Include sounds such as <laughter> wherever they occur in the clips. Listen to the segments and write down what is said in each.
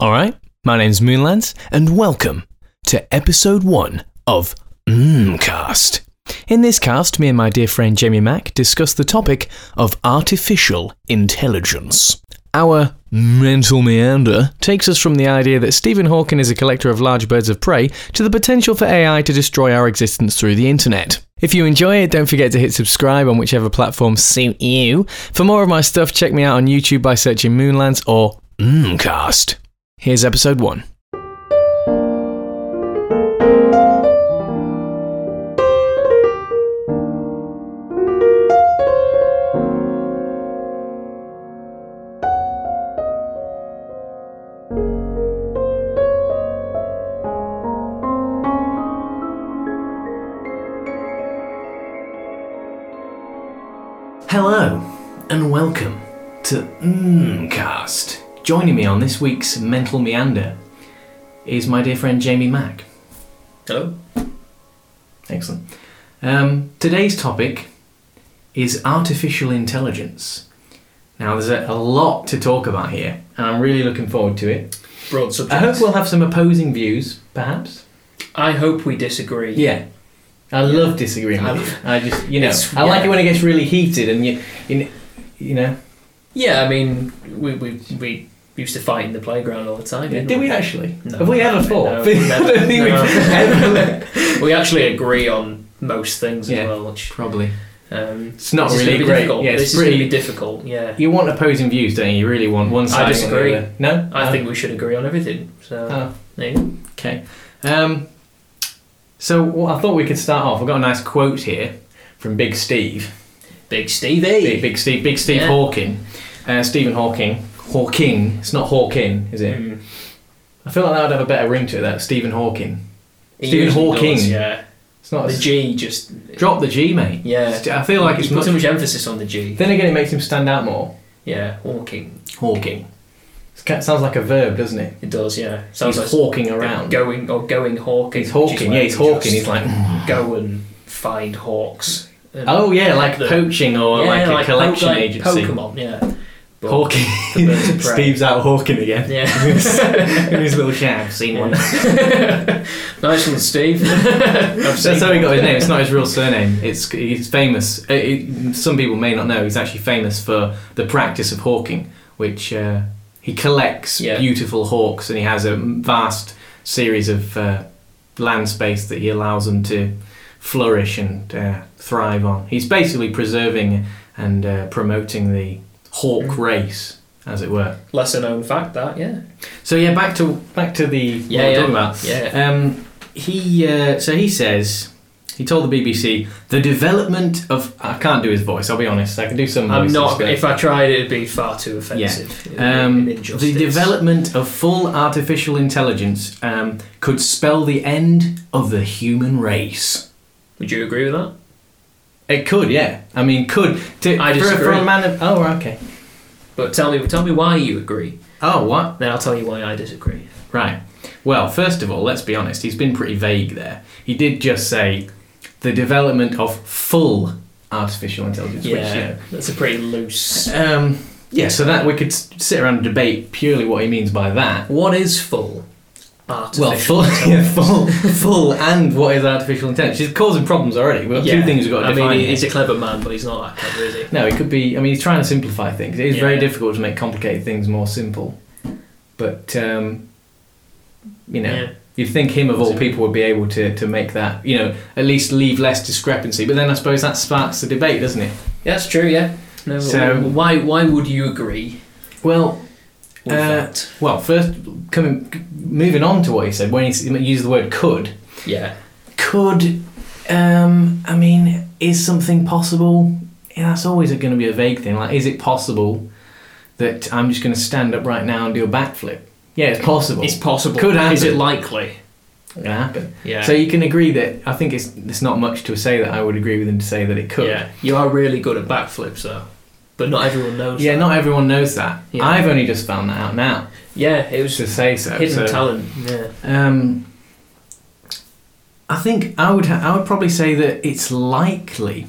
Alright, my name's Moonlands, and welcome to episode 1 of Mmmcast. In this cast, me and my dear friend Jamie Mack discuss the topic of artificial intelligence. Our mental meander takes us from the idea that Stephen Hawking is a collector of large birds of prey to the potential for AI to destroy our existence through the internet. If you enjoy it, don't forget to hit subscribe on whichever platform suit you. For more of my stuff, check me out on YouTube by searching Moonlands or Mmmcast. Here's episode 1. Joining me on this week's Mental Meander is my dear friend Jamie Mack. Hello. Excellent. Um, today's topic is artificial intelligence. Now, there's a, a lot to talk about here, and I'm really looking forward to it. Broad subject. I hope we'll have some opposing views, perhaps. I hope we disagree. Yeah. I love disagreeing I- with you. I just, you know, I like it when it gets really heated and you, you, you know. Yeah, I mean, we, we, we used to fight in the playground all the time. Did didn't we actually? No. Have we ever fought? No, <laughs> I don't never. think we've No. <laughs> ever. <laughs> We actually agree on most things Yeah. as well. Which, Probably. um, It's not really great. Difficult. Yeah, it's this pretty- is going to be difficult. Yeah, You want opposing views, don't you? You really want one side. I disagree. No, I No? think we should agree on everything. So Oh, there you go. okay. Um, so well, I thought we could start off. I've got a nice quote here from Big Steve. Big Stevie. Big, Big Steve. Big Steve Yeah. Hawking. Uh, Stephen Hawking. Hawking. It's not Hawking, is it? Mm. I feel like that would have a better ring to it. That Stephen Hawking. He Stephen Hawking. does, yeah, It's not. the G just. Drop the G, mate. Yeah. I feel like you it's put much. too much emphasis on the G. Then again, it makes him stand out more. Yeah, Hawking. Hawking. It sounds like a verb, doesn't it? It does. Yeah. Sounds he's like hawking around. Going or going hawking. He's hawking. Yeah, he's hawking. He's like. <laughs> go and find hawks. And- Oh yeah, like The- poaching or yeah, like a collection po- like agency. Pokemon, yeah. But- Hawking. the birds of prey. Steve's out hawking again. Yeah. <laughs> In his little shack. Seen one. <laughs> nice one, Steve. <laughs> I've That's how he got his name. It's not his real surname. It's he's famous. uh, it- some people may not know. He's actually famous for the practice of hawking, which uh, he collects Yeah. beautiful hawks, and he has a vast series of uh, land space that he allows them to flourish and uh, thrive on. He's basically preserving and uh, promoting the hawk Mm. race, as it were. Lesser known fact that, yeah. So yeah, back to back to the Yeah, yeah. talking about. Yeah. Um, he uh, so he says he told the BBC the development of I can't do his voice. I'll be honest. I can do some. I'm not. but- If I tried, it'd be far too offensive. Be um, the development of full artificial intelligence um, could spell the end of the human race. Would you agree with that? It could, yeah. I mean, could to, I for, for a man of oh okay. But tell me, tell me why you agree. Oh what? Then I'll tell you why I disagree. Right. Well, first of all, let's be honest. He's been pretty vague there. He did just say the development of full artificial intelligence, which you Yeah, know, that's a pretty loose. Um, yeah, so that we could sit around and debate purely what he means by that. What is full? Well, full, <laughs> yeah, full, <laughs> full, and what is artificial intelligence? It's causing problems already. We've got two things we've got to I define. mean, he's a clever man, but he's not that clever, is he? no, it could be. I mean, he's trying to simplify things. It is very difficult to make complicated things more simple. But um, you know, Yeah. you'd think him of all people would be able to to make that. You know, at least leave less discrepancy. But then I suppose that sparks the debate, doesn't it? Yeah, that's true. Yeah. No. So- why? Why would you agree Well, Uh, well, first coming, moving on to what he said when he used the word could. Yeah. Could, um, I mean, is something possible? Yeah, that's always going to be a vague thing. Like, is it possible that I'm just going to stand up right now and do a backflip? Yeah, it's possible. It's possible. Could happen. Is it likely? going to happen. Yeah. So you can agree that I think it's it's not much to say that I would agree with him to say that it could. Yeah. You are really good at backflips, though. But not everyone knows. Yeah, that. not everyone knows that. Yeah. I've only just found that out now Yeah, it was to say so. hidden so. talent. Yeah. Um, I think I would ha- I would probably say that it's likely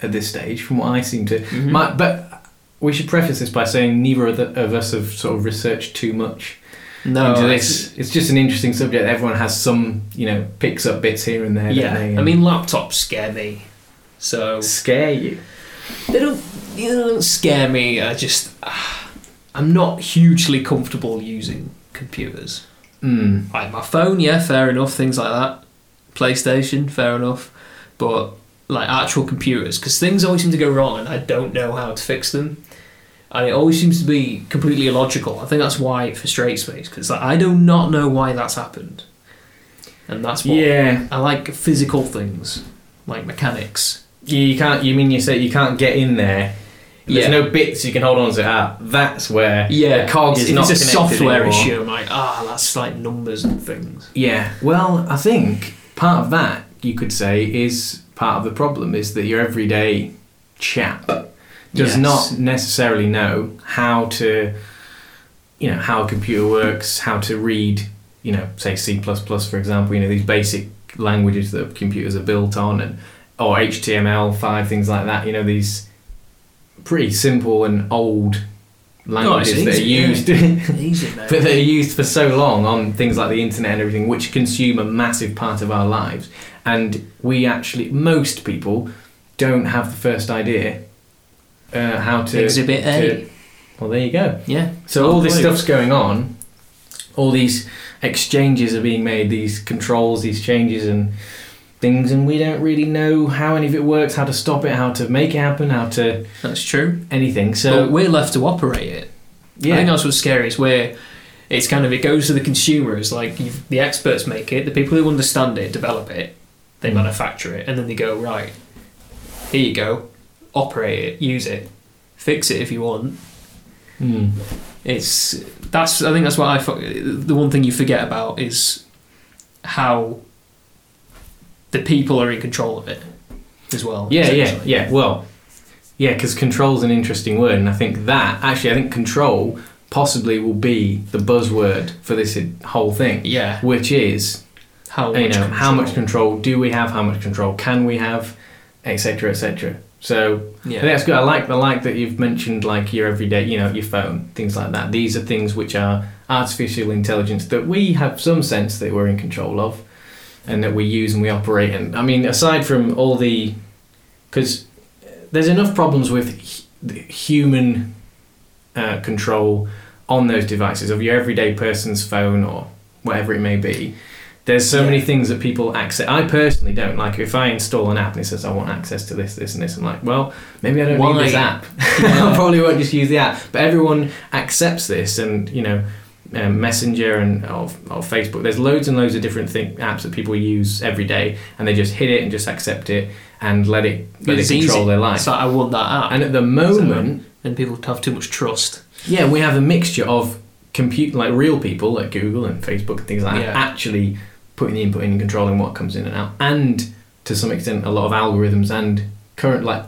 at this stage, from what I seem to. Mhm. My, but we should preface this by saying neither of, the, of us have sort of researched too much No, into it's- this. It's just an interesting subject. Everyone has some, you know, picks up bits here and there. Yeah? I mean, laptops scare me. So scare you. they don't, they don't scare me. I just, ah, I'm not hugely comfortable using computers. Mm. Like my phone, yeah, fair enough. Things like that. PlayStation, fair enough. But like actual computers, because things always seem to go wrong, and I don't know how to fix them. And it always seems to be completely illogical. I think that's why it frustrates me, because like, I do not know why that's happened. And that's what Yeah, I like physical things, like mechanics. you, you can't. You mean you say you can't get in there? There's Yeah. no bits you can hold on to. Ah, that's where Yeah, the cog is if not it's a software anymore. issue, I'm like, ah, that's like numbers and things. Yeah, well, I think part of that you could say is part of the problem is that your everyday chap does Yes. not necessarily know how to, you know, how a computer works, how to read, you know, say C plus plus for example, you know, these basic languages that computers are built on, and or HTML five things like that. You know, these pretty simple and old languages that are yeah. used. Easy, <laughs> but they're used for so long on things like the internet and everything, which consume a massive part of our lives. And we actually, most people, don't have the first idea uh, how to. Exhibit A. to- well, there you go. Yeah. So all this stuff's going on. All these exchanges are being made, these controls, these changes, and things, and we don't really know how any of it works, how to stop it, how to make it happen, how to That's true. anything. So So we're left to operate it. Yeah. I think that's what's scary. Is where it's kind of it goes to the consumers. Like you've, the experts make it, the people who understand it develop it, they Mm. manufacture it, and then they go right. Here you go, operate it, use it, fix it if you want. Mm. It's that's I think that's what I the one thing you forget about is how the people are in control of it as well. Yeah, yeah, yeah. Well, yeah, because control is an interesting word, and I think that actually, I think control possibly will be the buzzword for this whole thing, yeah. which is How you know how much control. control do we have, how much control can we have, etc., etc. So I think Yeah, that's good. I like I like that you've mentioned like your everyday, you know, your phone, things like that. These are things which are artificial intelligence that we have some sense that we're in control of, and that we use and we operate. And I mean, aside from all the, because there's enough problems with hu- human uh, control on those devices of your everyday person's phone or whatever it may be. There's so Yeah. many things that people access. I personally don't like. If I install an app and it says I want access to this, this, and this, I'm like, well, maybe I don't Why? need this app. <laughs> I probably won't just use the app. But everyone accepts this, and you know, um, Messenger and or, or Facebook. There's loads and loads of different thing, apps that people use every day, and they just hit it and just accept it and let it let It's it control easy. their life. It's like I want that app, and at the moment, and people have too much trust. yeah, we have a mixture of compute like real people like Google and Facebook and things like that actually putting the input in and controlling what comes in and out, and to some extent a lot of algorithms and current like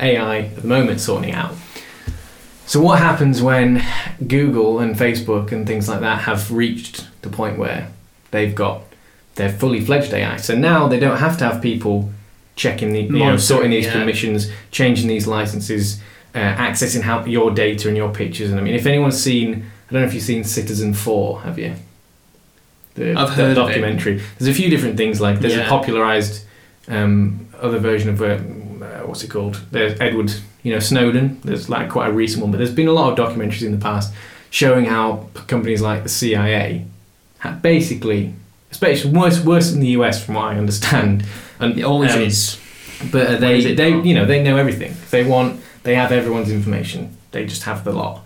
AI at the moment sorting out. So what happens when Google and Facebook and things like that have reached the point where they've got their fully fledged AI? So now they don't have to have people checking the you know, sorting these yeah. permissions, changing these licenses, uh, accessing how your data and your pictures. And I mean, if anyone's seen, I don't know if you've seen Citizenfour, have you? The, I've heard of it. documentary. There's a few different things like there's a popularized um, other version of uh, what's it called? There's Edward, you know, Snowden. There's like quite a recent one, but there's been a lot of documentaries in the past showing how companies like the CIA have basically, especially worse worse in the US from what I understand, and It always um, is. but they, they, you know, they know everything. They want, they have everyone's information. They just have the lot,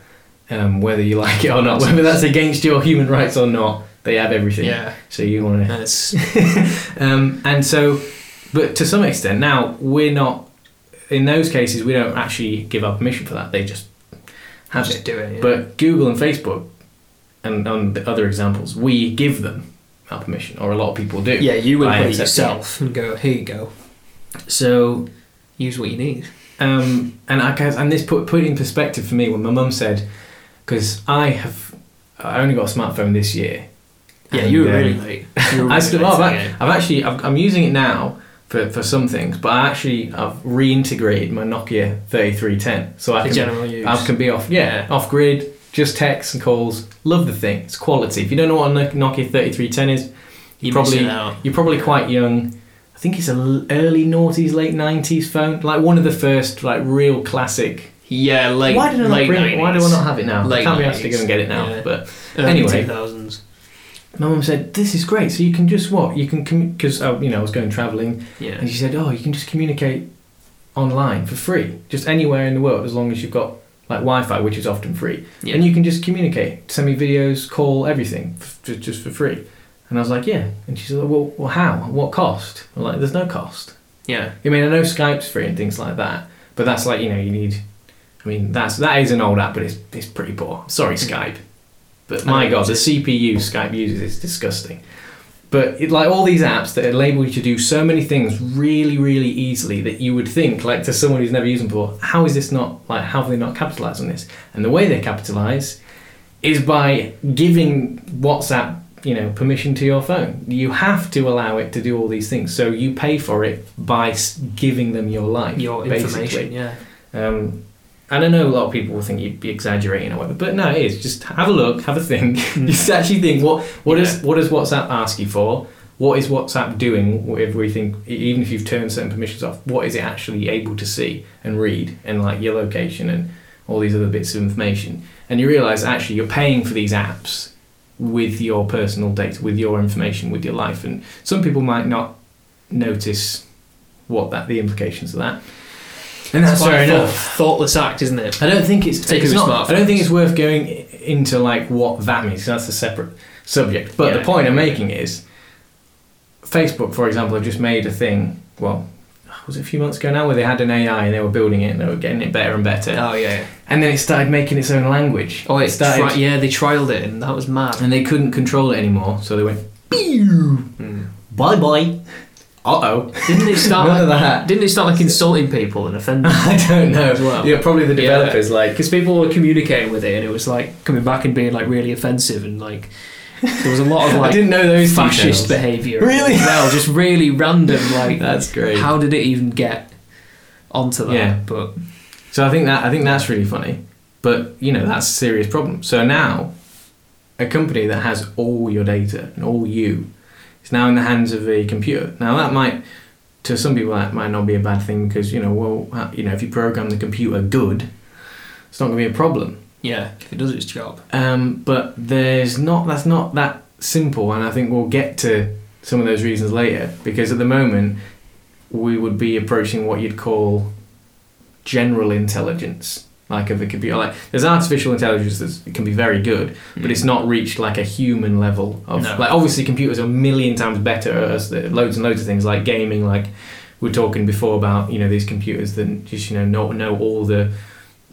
um, whether you <laughs> like it or not, whether that's against your human rights or not. They have everything. Yeah, So you want to, <laughs> um, and so, but to some extent, now we're not. In those cases, we don't actually give our permission for that. They just have just it. do it. Yeah. But Google and Facebook, and on the other examples, we give them our permission, or a lot of people do. yeah, you I put it yourself and go. Here you go. So Use what you need. Um, and I guess, and this put put in perspective for me when my mum said, because I have, I only got a smartphone this year. Yeah, And, you were um, really late. You were <laughs> I really still, late oh, I've, actually, I've, I'm using it now for, for some things, but I actually I've reintegrated my Nokia 3310, so I For can general use. I can be off, yeah, off grid, just texts and calls. Love the thing. It's quality. If you don't know what a Nokia 3310 is, you probably you're probably quite young. I think it's an early noughties, late nineties phone. Like one of the first like real classic. Yeah, late. why did I not bring it? Why do I not have it now? Late Can't be asked to go and get it now. Yeah. But Early Anyway. 2000s. My mum said this is great. So you can just what you can because oh, you know I was going travelling Yeah. and she said oh you can just communicate online for free just anywhere in the world as long as you've got like Wi-Fi which is often free Yeah. and you can just communicate, send me videos, call, everything, f- just, just for free. And I was like, yeah. And she said, well, well how? What cost? I'm like, there's no cost. yeah. I mean, I know Skype's free and things like that, but that's like, you know, you need. I mean, that's that is an old app, but it's it's pretty poor. Sorry, <laughs> Skype, but my god, the. CPU Skype uses is disgusting. But it, like all these apps that enable you to do so many things really, really easily that you would think, like to someone who's never used them before, how is this not like how have they not capitalised on this? And the way they capitalise is by giving WhatsApp, you know, permission to your phone. You have to allow it to do all these things. So you pay for it by giving them your life, Your basically. information. Yeah. Um, and I know a lot of people will think you'd be exaggerating or whatever, but no, it is. Just have a look, have a think. <laughs> Mm. Just actually think what what does what does WhatsApp ask you for? What is WhatsApp doing? If we think, even if you've turned certain permissions off, what is it actually able to see and read, and like your location and all these other bits of information? And you realise actually you're paying for these apps with your personal data, with your information, with your life, and some people might not notice what that the implications of that. And that's fair a enough. thoughtless act, isn't it? I don't think it's, it's not, I don't think it's worth going into like what that means. That's a separate subject. But Yeah. the point I'm making is, Facebook, for example, have just made a thing. Well, was it a few months ago now where they had an AI and they were building it and they were getting it better and better. Oh yeah. And then it started making its own language. Oh, it it started, tri- yeah, they trialed it and that was mad. and they couldn't control it anymore, so they went, hmm. bye bye. Uh oh. Didn't it <laughs> start? None of like, that. Didn't it start like insulting people and offending? <laughs> I don't know. As well. Yeah, probably the Yeah. developers like. Because people were communicating with it and it was like coming back and being like really offensive and like there was a lot of <laughs> like I didn't know those fascist details. behaviour. Really? Well, just really random. Like That's great. how did it even get onto that? Yeah. But So I think that I think that's really funny, but you know that's a serious problem. So now, a company that has all your data and all you is now in the hands of a computer. Now that might, to some people, that might not be a bad thing because you know, well, uh, you know, if you program the computer good, it's not going to be a problem. yeah, if it does its job. Um, but there's not that's not that simple, and I think we'll get to some of those reasons later because at the moment we would be approaching what you'd call general intelligence, like of a computer. Like there's artificial intelligence that can be very good, but it's hmm. not reached like a human level of No. like obviously computers are a million times better at loads and loads of things like gaming. Like we are talking before about you know these computers that just you know know know all the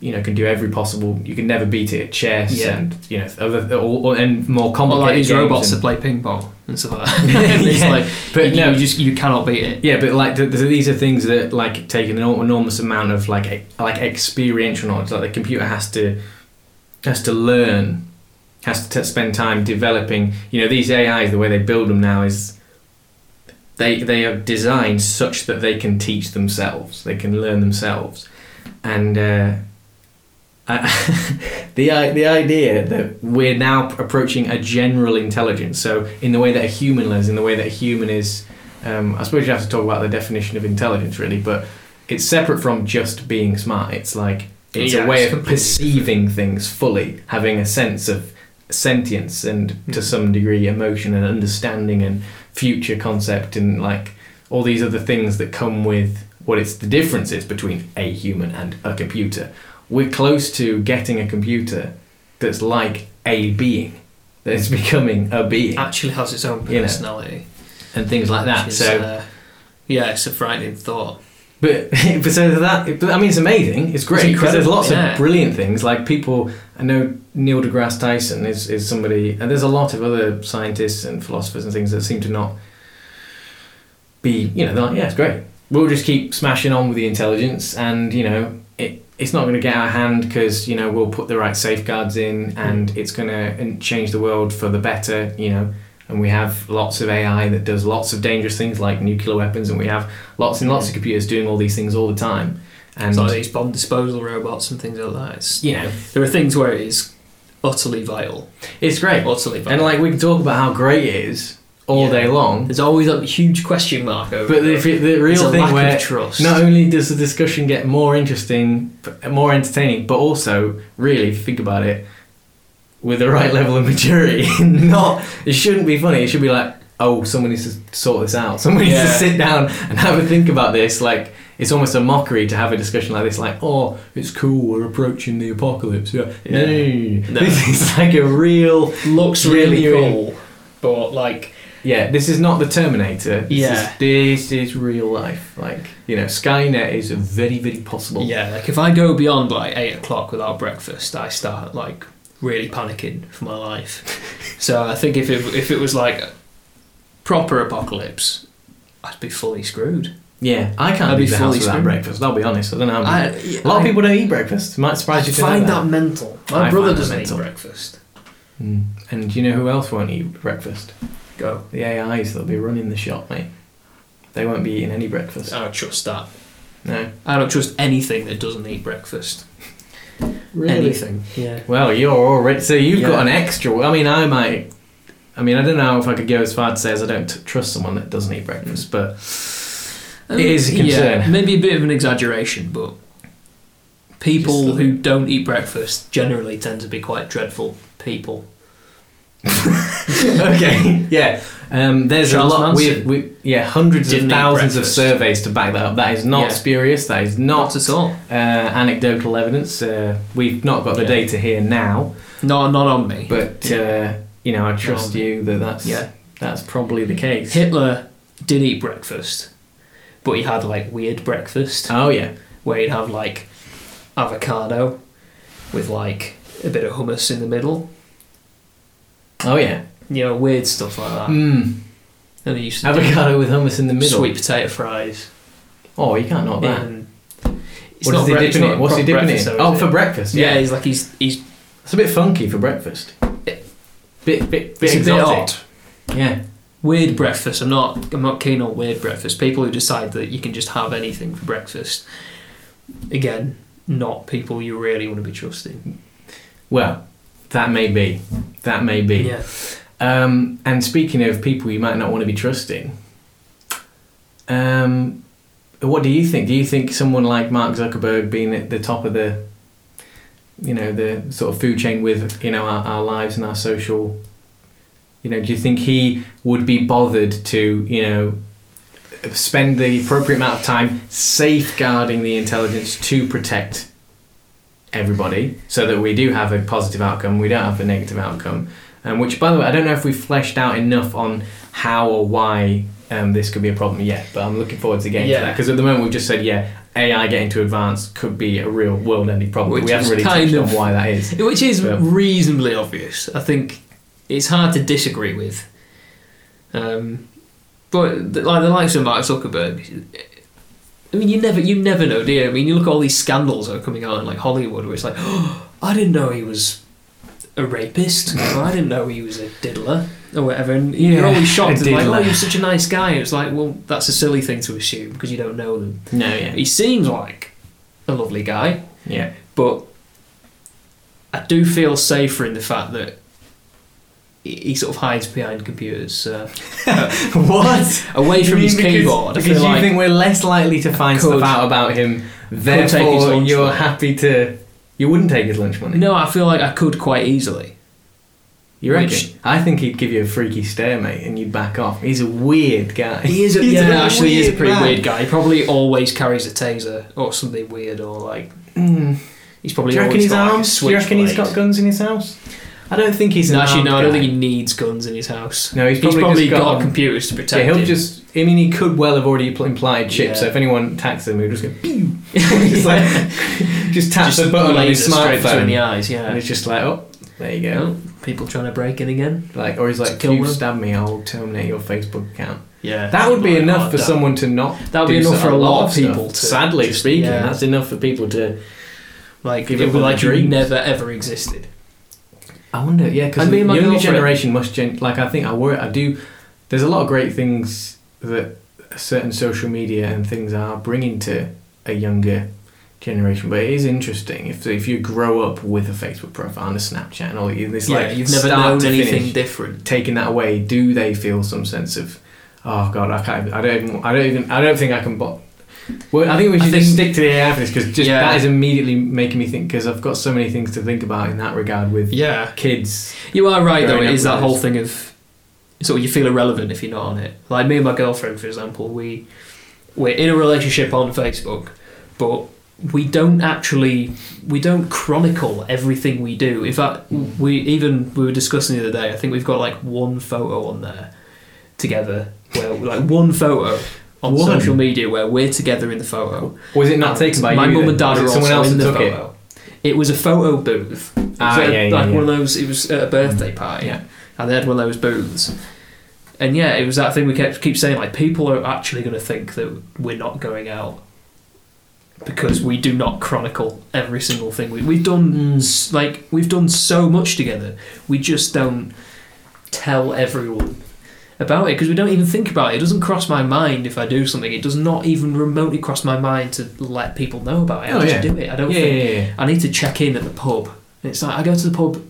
you know can do every possible. You can never beat it at chess Yeah. and you know other all, and more complicated. Or like these robots and- that play ping pong and stuff like that. <laughs> <laughs> It's Yeah. like But you, no, you just you cannot beat it. yeah, but like th- th- these are things that like take an enormous amount of like e- like experiential knowledge. Like the computer has to has to learn, has to t- spend time developing. You know, these AIs, the way they build them now is they they are designed such that they can teach themselves. They can learn themselves, and. Uh, <laughs> I- the the idea that we're now approaching a general intelligence, so in the way that a human lives, in the way that a human is, um, I suppose you have to talk about the definition of intelligence really, but it's separate from just being smart. It's like it's Yeah, a way it's of perceiving things fully, having a sense of sentience and to some degree emotion and understanding and future concept and like all these other things that come with what it's the difference is between a human and a computer. We're close to getting a computer that's like a being, that is <laughs> becoming a being, Actually has its own You know. personality. and things like that. So, uh, yeah, it's a frightening thought. but, <laughs> but so that, but I mean, it's amazing. It's great because there's lots yeah. of brilliant things. Like people, I know Neil deGrasse Tyson is, is somebody, and there's a lot of other scientists and philosophers and things that seem to not be, you know, they're like, yeah, it's great. We'll just keep smashing on with the intelligence, and you know, it it's not going to get out of hand because you know we'll put the right safeguards in, and mm. it's going to uh, change the world for the better. You know. And we have lots of AI that does lots of dangerous things like nuclear weapons, and we have lots and lots of mm. computers doing all these things all the time. And like these bomb disposal robots and things like that. It's, you know, there are things where it is utterly vital. It's great. Utterly vital. And like we can talk about how great it is all Yeah. day long. There's always a huge question mark over But the There's real thing where not only does the discussion get more interesting, more entertaining, but also really, if you think about it, with the right level of maturity, <laughs> not it shouldn't be funny. It should be like, oh, someone needs to sort this out. Someone needs to sit down and have a think about this. Like it's almost a mockery to have a discussion like this. Like, oh, it's cool. We're approaching the apocalypse. Yeah, Yeah. no, no. <laughs> No. This is like a real. looks really genuine- cool, but like Yeah, this is not the Terminator. This Yeah. is, this is real life. Like you know, Skynet is very, very possible. yeah, like if I go beyond like eight o'clock without breakfast, I start like really panicking for my life. <laughs> so I think if it if it was like proper apocalypse, I'd be fully screwed. Yeah, I can't I'd be leave the house fully without screwed. breakfast. I'll be honest. I don't know. How I, a lot of people don't eat breakfast. Might surprise you find know that mental. My I brother doesn't eat breakfast. Mm. And do you know who else won't eat breakfast? Go. The AIs that'll be running the shop, mate. They won't be eating any breakfast. I don't trust that. No. I don't trust anything that doesn't eat breakfast. Anything. Yeah. Well, you're already. So you've got an extra. I mean, I might. I mean, I don't know if I could go as far to say as I don't t- trust someone that doesn't eat breakfast, but um, It is a concern. Yeah, maybe a bit of an exaggeration, but people who don't eat breakfast generally tend to be quite dreadful people. <laughs> okay, yeah. Um, there's Charles a lot. We, we, yeah, hundreds didn't of thousands of surveys to back that up. That is not Yeah. spurious. That is not Not at all. uh, anecdotal evidence. Uh, we've not got the Yeah. data here now, Not not on me. but uh, you know, I trust you that that's yeah, that's probably the case. Hitler did eat breakfast, but he had like weird breakfast Oh yeah, where he'd have like avocado with like a bit of hummus in the middle. Oh yeah. You know, weird stuff like that. Mm. And he used to Avocado with hummus in the middle. sweet potato fries. Oh, you can't knock that. And it's what not does he dip in it? What's he dipping it in? Oh, for it? breakfast. Yeah, Yeah, he's like he's he's it's a bit funky for breakfast. Bit, bit, bit bit exotic. odd. Yeah. Weird breakfast. I'm not. I'm not keen on weird breakfast. People who decide that you can just have anything for breakfast. Again, not people you really want to be trusting. Well, that may be. That may be. Yeah. Um, and speaking of people you might not want to be trusting, um, what do you think? Do you think someone like Mark Zuckerberg being at the top of the, you know, the sort of food chain with you know our, our lives and our social, you know, do you think he would be bothered to you know spend the appropriate amount of time safeguarding the intelligence to protect everybody so that we do have a positive outcome, we don't have a negative outcome. Um, which, by the way, I don't know if we've fleshed out enough on how or why um, this could be a problem yet, but I'm looking forward to getting to Yeah. that. Because at the moment, we've just said, yeah, AI getting too advanced could be a real world ending problem. but Which we haven't really kind touched of- on why that is. <laughs> Which is Yeah. reasonably obvious. I think it's hard to disagree with. Um, but the, like the likes of Mark Zuckerberg, I mean, you never you never know, do you? I mean, you look at all these scandals that are coming out in like Hollywood, where it's like, oh, <gasps> I didn't know he was a rapist, <laughs> or I didn't know he was a diddler, or whatever. And you're always <laughs> shocked, it's like, oh, you're such a nice guy. And it's like, well, that's a silly thing to assume because you don't know them. No, yeah. He seems like a lovely guy, Yeah. but I do feel safer in the fact that he sort of hides behind computers, uh, <laughs> what? away from his because- keyboard. I Because you like think we're less likely to find Could- stuff out about him, therefore you're money. happy to. You wouldn't take his lunch money. no, I feel like I could quite easily. You reckon? Which- I think he'd give you a freaky stare, mate, and you'd back off. He's a weird guy. He is, a, <laughs> yeah, actually, he is a pretty man. weird guy. He probably always carries a taser or something weird, or like Mm. he's Do probably you reckon he's got like. Do you reckon he's got guns in his house? I don't think he's an No, actually, no, I don't guy. think he needs guns in his house. No, he's He's probably, probably just got, got, computers to protect. Yeah, he'll him. just. I mean, he could well have already pl- implanted chips. Yeah. So if anyone attacks him, he'll just go. Pew! <laughs> just like, <laughs> just tap Just the button on his smartphone in the eyes. Yeah. and it's just like, oh, there you go. Oh, people trying to break in again. Like, or he's like, if you stab me, I'll terminate your Facebook account. Yeah, That would be enough oh, for that- someone to not. That would be enough for a lot of people to. Sadly just- speaking, yeah. that's enough for people to. like give it would like you never ever existed. I wonder, yeah, because the my younger girlfriend- generation must gen- like. I think I worry. I do. There's a lot of great things that certain social media and things are bringing to a younger generation, but it is interesting if if you grow up with a Facebook profile and a Snapchat and all this yeah, like you've never known anything different. taking that away, do they feel some sense of oh god, I can't, I don't even, I don't even, I don't think I can. Bo- well, I think we should think- just stick to the AI for this because just Yeah. that is immediately making me think because I've got so many things to think about in that regard with Yeah, kids. you are right though. Growing It up is that whole thing of sort of you feel irrelevant if you're not on it. Like me and my girlfriend, for example, we we're in a relationship on Facebook, but we don't actually we don't chronicle everything we do. In fact, we even we were discussing the other day. I think we've got like one photo on there together, where like one photo on One? social media where we're together in the photo. Was it not taken by my you? mum and dad are also someone else in the took it? photo. It was a photo booth. Ah, So, yeah, yeah, like yeah. one of those. It was at a birthday party, Yeah. and they had one of those booths. And yeah, it was that thing we kept keep saying like people are actually going to think that we're not going out because we do not chronicle every single thing we we've done. Mm. Like we've done so much together, we just don't tell everyone about it because we don't even think about it. It doesn't cross my mind if I do something. It does not even remotely cross my mind to let people know about it. I Oh, just yeah. do it. I don't Yeah, think yeah. I need to check in at the pub. It's like I go to the pub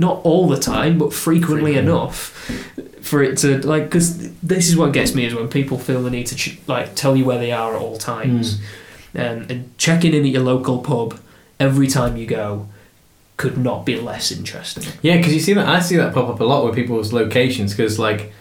not all the time, but frequently Frequently. enough for it to like because this is what gets me is when people feel the need to ch- like tell you where they are at all times, and, and checking in at your local pub every time you go could not be less interesting. Yeah, because you see that I see that pop up a lot with people's locations. Because like,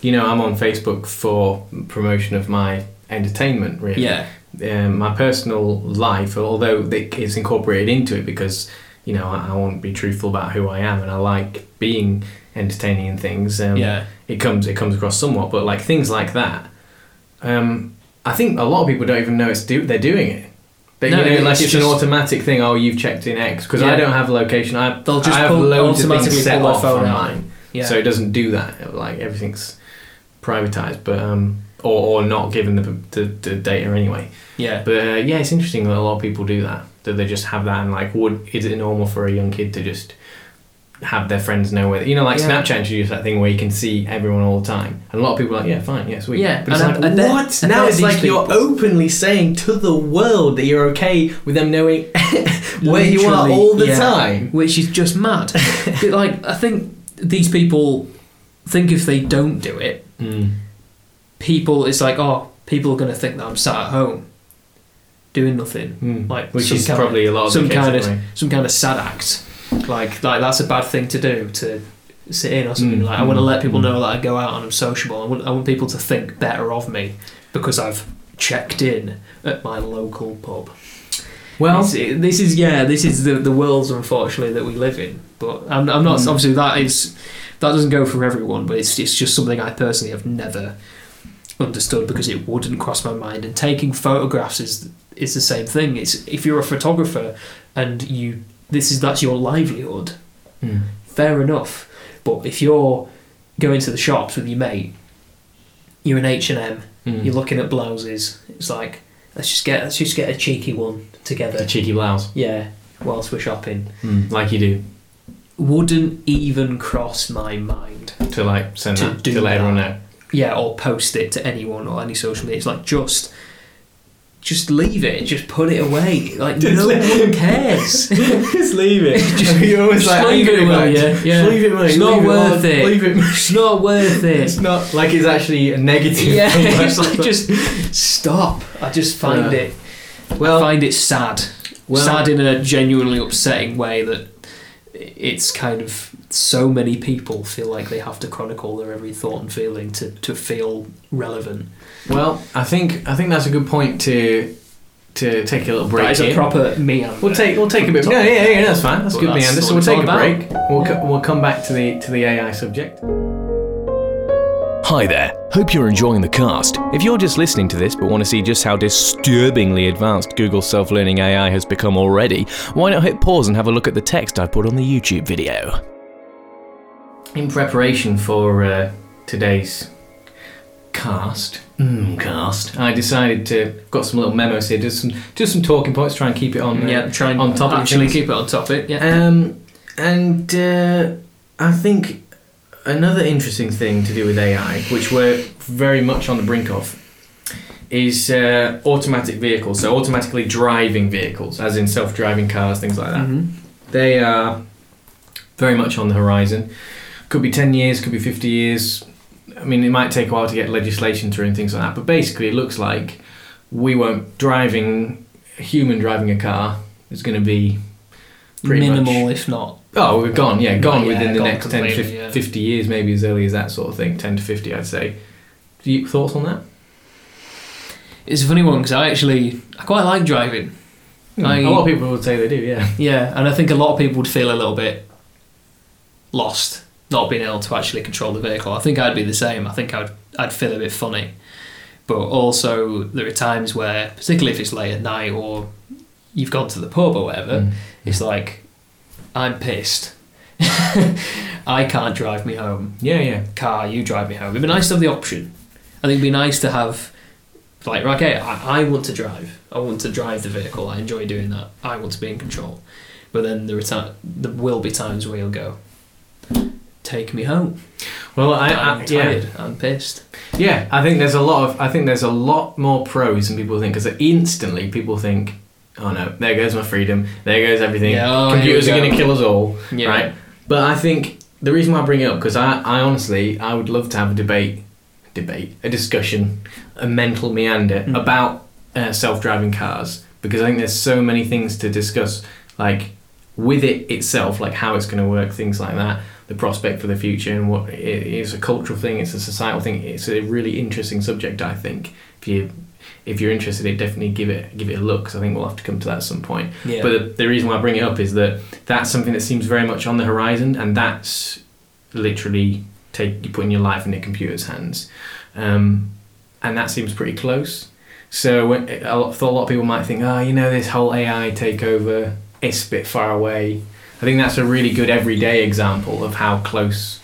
you know, I'm on Facebook for promotion of my entertainment. Really, Yeah, um, my personal life, although it's incorporated into it because you know I, I want to be truthful about who I am and I like being entertaining and things. Um, yeah, it comes it comes across somewhat, but like things like that, um, I think a lot of people don't even know it's do they're doing it. No, you know, it's like it's an automatic thing. Oh, you've checked in X because I don't have a location. I They'll just I have pull- loads of things set off phone on mine, yeah. so it doesn't do that. Like everything's privatized, but um, or or not given the the, the data anyway. yeah. But uh, yeah, it's interesting that a lot of people do that. That they just have that and like, would is it normal for a young kid to just have their friends know where you know like Yeah. Snapchat introduced that thing where you can see everyone all the time, and a lot of people are like, yeah, fine, yeah, sweet. Yeah, but it's and like, and what? now it's like you're openly saying to the world that you're okay with them knowing <laughs> where you are all the yeah. time. which is just mad. <laughs> But, like I think these people think if they don't do it, Mm. people it's like oh people are going to think that I'm sat at home doing nothing, Mm. Like which is kind of- probably a lot of some kind of some kind of sad act. Like like that's a bad thing to do to sit in or something. Mm, Like I want to let people mm. know that I go out and I'm sociable. I want I want people to think better of me because I've checked in at my local pub. Well, It's- this is yeah, this is the the worlds unfortunately that we live in. But I'm, I'm not Mm. obviously that is that doesn't go for everyone. But it's it's just something I personally have never understood because it wouldn't cross my mind. And taking photographs is is the same thing. It's if you're a photographer and you this is that's your livelihood. mm. Fair enough. But if you're going to the shops with your mate, you're in H and M, Mm. you're looking at blouses. It's like let's just get let's just get a cheeky one together. A cheeky blouse, Yeah, whilst we're shopping. mm. like you do, Wouldn't even cross my mind. to like send To that do to let everyone know. Yeah, or post it to anyone or any social media. It's like just just leave it, just put it away. Like Just no let- one cares. <laughs> just leave it. Just- <laughs> You're always like, leave it, ya? Just Yeah. leave it, mate. It's not Leave worth on. it. Leave it. it's not worth it. It's not like it's actually a negative. Yeah, thing. <laughs> it's like just stop. I just find Yeah. it well, I find it sad. well, sad in a genuinely upsetting way that it's kind of so many people feel like they have to chronicle their every thought and feeling to, to feel relevant. well, I think I think that's a good point to to take a little break that is a here. proper meander. We'll take we'll take a bit. Top. Yeah, yeah, yeah. That's fine. That's But good, that's meander. So we'll take a about. break. We'll Yeah. co- we'll come back to the to the AI subject. Hi there, hope you're enjoying the cast. If you're just listening to this but want to see just how disturbingly advanced Google's self learning AI has become already, why not hit pause and have a look at the text I put on the YouTube video? In preparation for uh, today's cast, mm, cast, I decided to got some little memos here, just some just some talking points, try and keep it on. uh, yeah, try and on topic actually things. keep it on topic. Yeah. Um, and uh, I think another interesting thing to do with AI, which we're very much on the brink of, is uh, automatic vehicles, so automatically driving vehicles, as in self-driving cars, things like that. Mhm. They are very much on the horizon. Could be 10 years, could be 50 years. I mean, it might take a while to get legislation through and things like that, but basically, it looks like we won't driving, a human driving a car is going to be pretty Minimal, much. if not. Oh, we're gone, yeah, gone Yeah, within the gone next 10, completely, 50, yeah. 50 years, maybe as early as that sort of thing, 10 to 50, I'd say. Do you, thoughts on that? It's a funny one because I actually I quite like driving. I- a lot of people would say they do, yeah. <laughs> Yeah, and I think a lot of people would feel a little bit lost not being able to actually control the vehicle. I think I'd be the same. I think I'd I'd feel a bit funny. But also there are times where, particularly if it's late at night or you've gone to the pub or whatever, Mm. it's like I'm pissed. <laughs> I can't drive me home. Yeah, yeah. Car, you drive me home. It'd be nice to have the option. I think it'd be nice to have like okay, I, I want to drive. I want to drive the vehicle. I enjoy doing that. I want to be in control. But then there are ti- there will be times where you'll go, take me home. Well, I, I'm I, yeah. tired. I'm pissed. Yeah, I think there's a lot of I think there's a lot more pros than people think because instantly people think, oh no, there goes my freedom, there goes everything. Yeah, oh, Computers are going to kill us all, Yeah. right? But I think the reason why I bring it up because I, I honestly I would love to have a debate, debate, a discussion, a mental meander Mm. about uh, self-driving cars because I think there's so many things to discuss, like with it itself, like how it's going to work, things like that, the prospect for the future, and what it is a cultural thing, it's a societal thing. It's a really interesting subject, I think. If you if you're interested, it definitely give it give it a look. 'cause I think we'll have to come to that at some point. Yeah. But the, the reason why I bring it up is that that's something that seems very much on the horizon, and that's literally take you putting your life in a computer's hands, um, and that seems pretty close. So when, a lot, thought a lot of people might think, oh, you know, this whole AI takeover is a bit far away. I think that's a really good everyday example of how close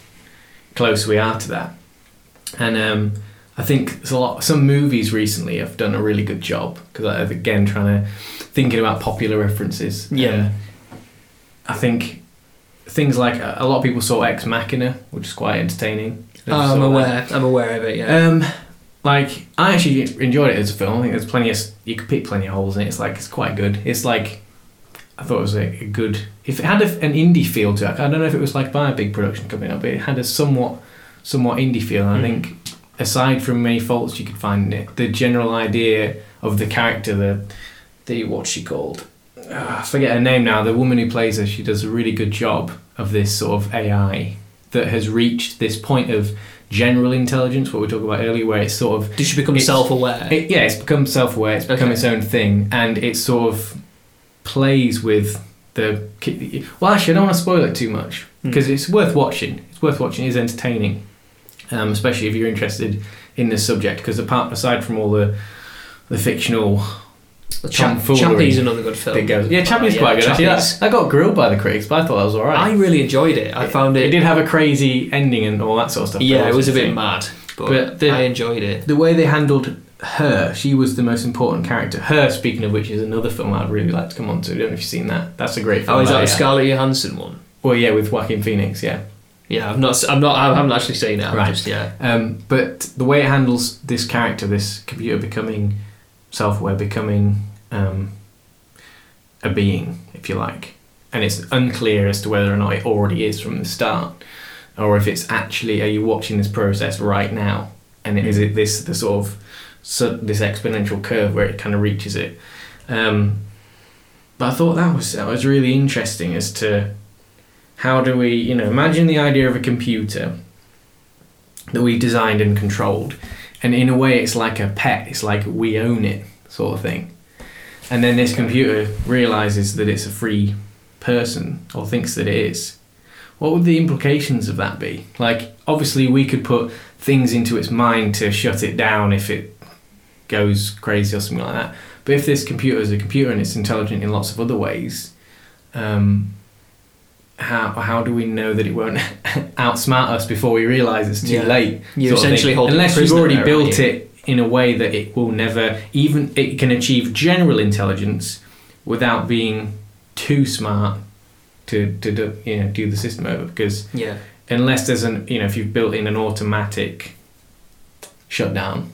close we are to that. And um, I think a lot. Some movies recently have done a really good job because I'm again trying to thinking about popular references. Yeah. Uh, I think things like a lot of people saw Ex Machina, which is quite entertaining. Oh, I'm Saw that. aware. I'm aware of it. Yeah. Um, like I actually enjoyed it as a film. I think there's plenty of you could pick plenty of holes in it. It's like it's quite good. It's like I thought it was a, a good. If it had a, an indie feel to it, I don't know if it was like by a big production company, but it had a somewhat somewhat indie feel. And I Mhm. think aside from many faults you could find in it, the general idea of the character, the the what's she called? Ah, I forget her name now. The woman who plays her, she does a really good job of this sort of AI that has reached this point of general intelligence, what we talked about earlier, where it's sort of Did she become self-aware? it, yeah, it's become self-aware. It's become Okay. its own thing, and it sort of plays with the. Well, actually, I don't want to spoil it too much Hmm. because it's worth watching. It's worth watching. It's entertaining, um, especially if you're interested in this subject. Because apart aside from all the the fictional tomfoolery Chappie's another good film. goes, yeah, Oh, quite good. Actually, Chappie's. I, got grilled by the critics, but I thought that was alright. I really enjoyed it. I found It it. did have a crazy ending and all that sort of stuff. yeah, it was a bit thing. mad, but, But the- I enjoyed it. the way they handled her, she was the most important character. Her, speaking of which, is another film I'd really like to come on to. I don't know if you've seen that. That's a great film. Oh, is that the uh, Scarlett Johansson one? Well, yeah, with Joaquin Phoenix, yeah. Yeah, I've not. I'm not. I haven't actually seen it. I'm Right. just yeah. Um, but the way it handles this character, this computer becoming self-aware, becoming um, a being, if you like, and it's unclear as to whether or not it already is from the start, or if it's actually are you watching this process right now, and is it this the sort of so, this exponential curve where it kind of reaches it. Um, but I thought that was that was really interesting as to how do we you know imagine the idea of a computer that we designed and controlled. And in a way, it's like a pet. It's like we own it, sort of thing. And then this computer realizes that it's a free person, or thinks that it is. What would the implications of that be? Like, obviously, we could put things into its mind to shut it down if it goes crazy or something like that. But if this computer is a computer and it's intelligent in lots of other ways, um, how how do we know that it won't <laughs> outsmart us before we realise it's too Yeah. late? You're essentially holding unless you've already there, built you? it in a way that it will never even it can achieve general intelligence without being too smart to to do, you know do the system over because Yeah. unless there's an you know if you've built in an automatic shutdown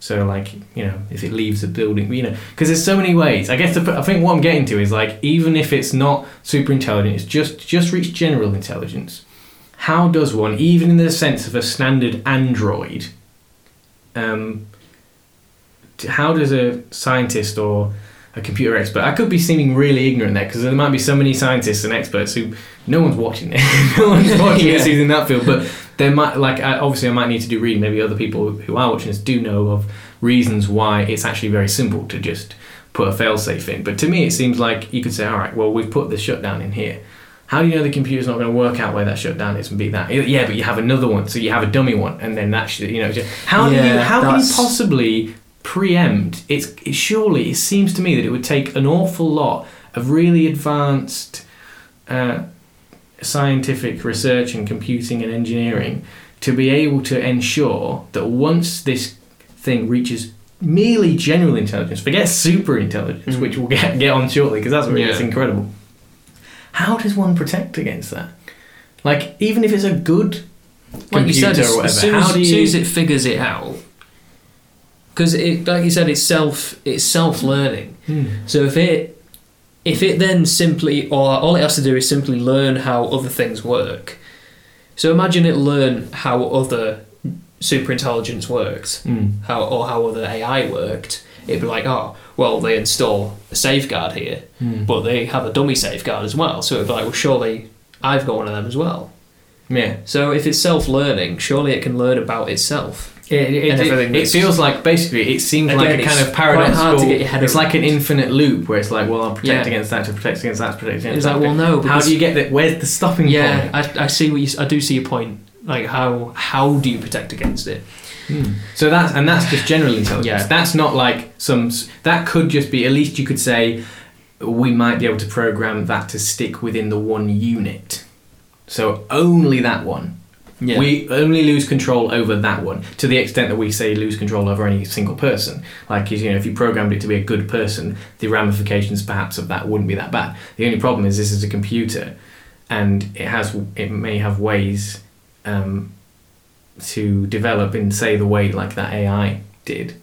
So like you know, if it leaves the building, you know, because there's so many ways. I guess the, I think what I'm getting to is like even if it's not super intelligent, it's just just reached general intelligence. How does one, even in the sense of a standard android, um, how does a scientist or a computer expert? I could be seeming really ignorant there because there might be so many scientists and experts who no one's watching it. <laughs> no one's <laughs> watching Yeah. this who's in that field, but there might like I, obviously I might need to do reading. Maybe other people who are watching this do know of reasons why it's actually very simple to just put a failsafe in. But to me, it seems like you could say, all right, well we've put the shutdown in here. How do you know the computer's not going to work out where that shutdown is and beat that? Yeah, but you have another one, so you have a dummy one, and then that you know. just- How do you how can you possibly preempt? It's it, surely it seems to me that it would take an awful lot of really advanced uh, scientific research and computing and engineering to be able to ensure that once this thing reaches merely general intelligence, forget super intelligence, Mm. which we'll get get on shortly because that's really Yeah. it's incredible. How does one protect against that? Like even if it's a good like you said, computer as, or whatever, as soon how as, do as soon as it figures it out, because it, like you said, it's self, it's self-learning. Hmm. So if it, if it then simply, or all it has to do is simply learn how other things work. So imagine it learn how other superintelligence worked, Hmm. how or how other AI worked. It'd be like, oh, well, they install a safeguard here, Hmm. but they have a dummy safeguard as well. So it'd be like, well, surely I've got one of them as well. Yeah. So if it's self-learning, surely it can learn about itself. It, it, it, it feels like basically it seems like a kind of paradox. quite hard to get your head it's like an infinite loop where it's like, well, I'll protect Yeah. against that to protect against that to protect against It's that. like, well, no, How do you get that? Where's the stopping Yeah, point? I, I see what you. I do see your point. Like how how do you protect against it? Hmm. So that's and that's just general intelligence. Yeah. That's not like some. That could just be. At least you could say we might be able to program that to stick within the one unit. So only that one. Yeah. We only lose control over that one to the extent that we say lose control over any single person. Like you know, if you programmed it to be a good person, the ramifications perhaps of that wouldn't be that bad. The only problem is this is a computer, and it has it may have ways um, to develop in say the way like that AI did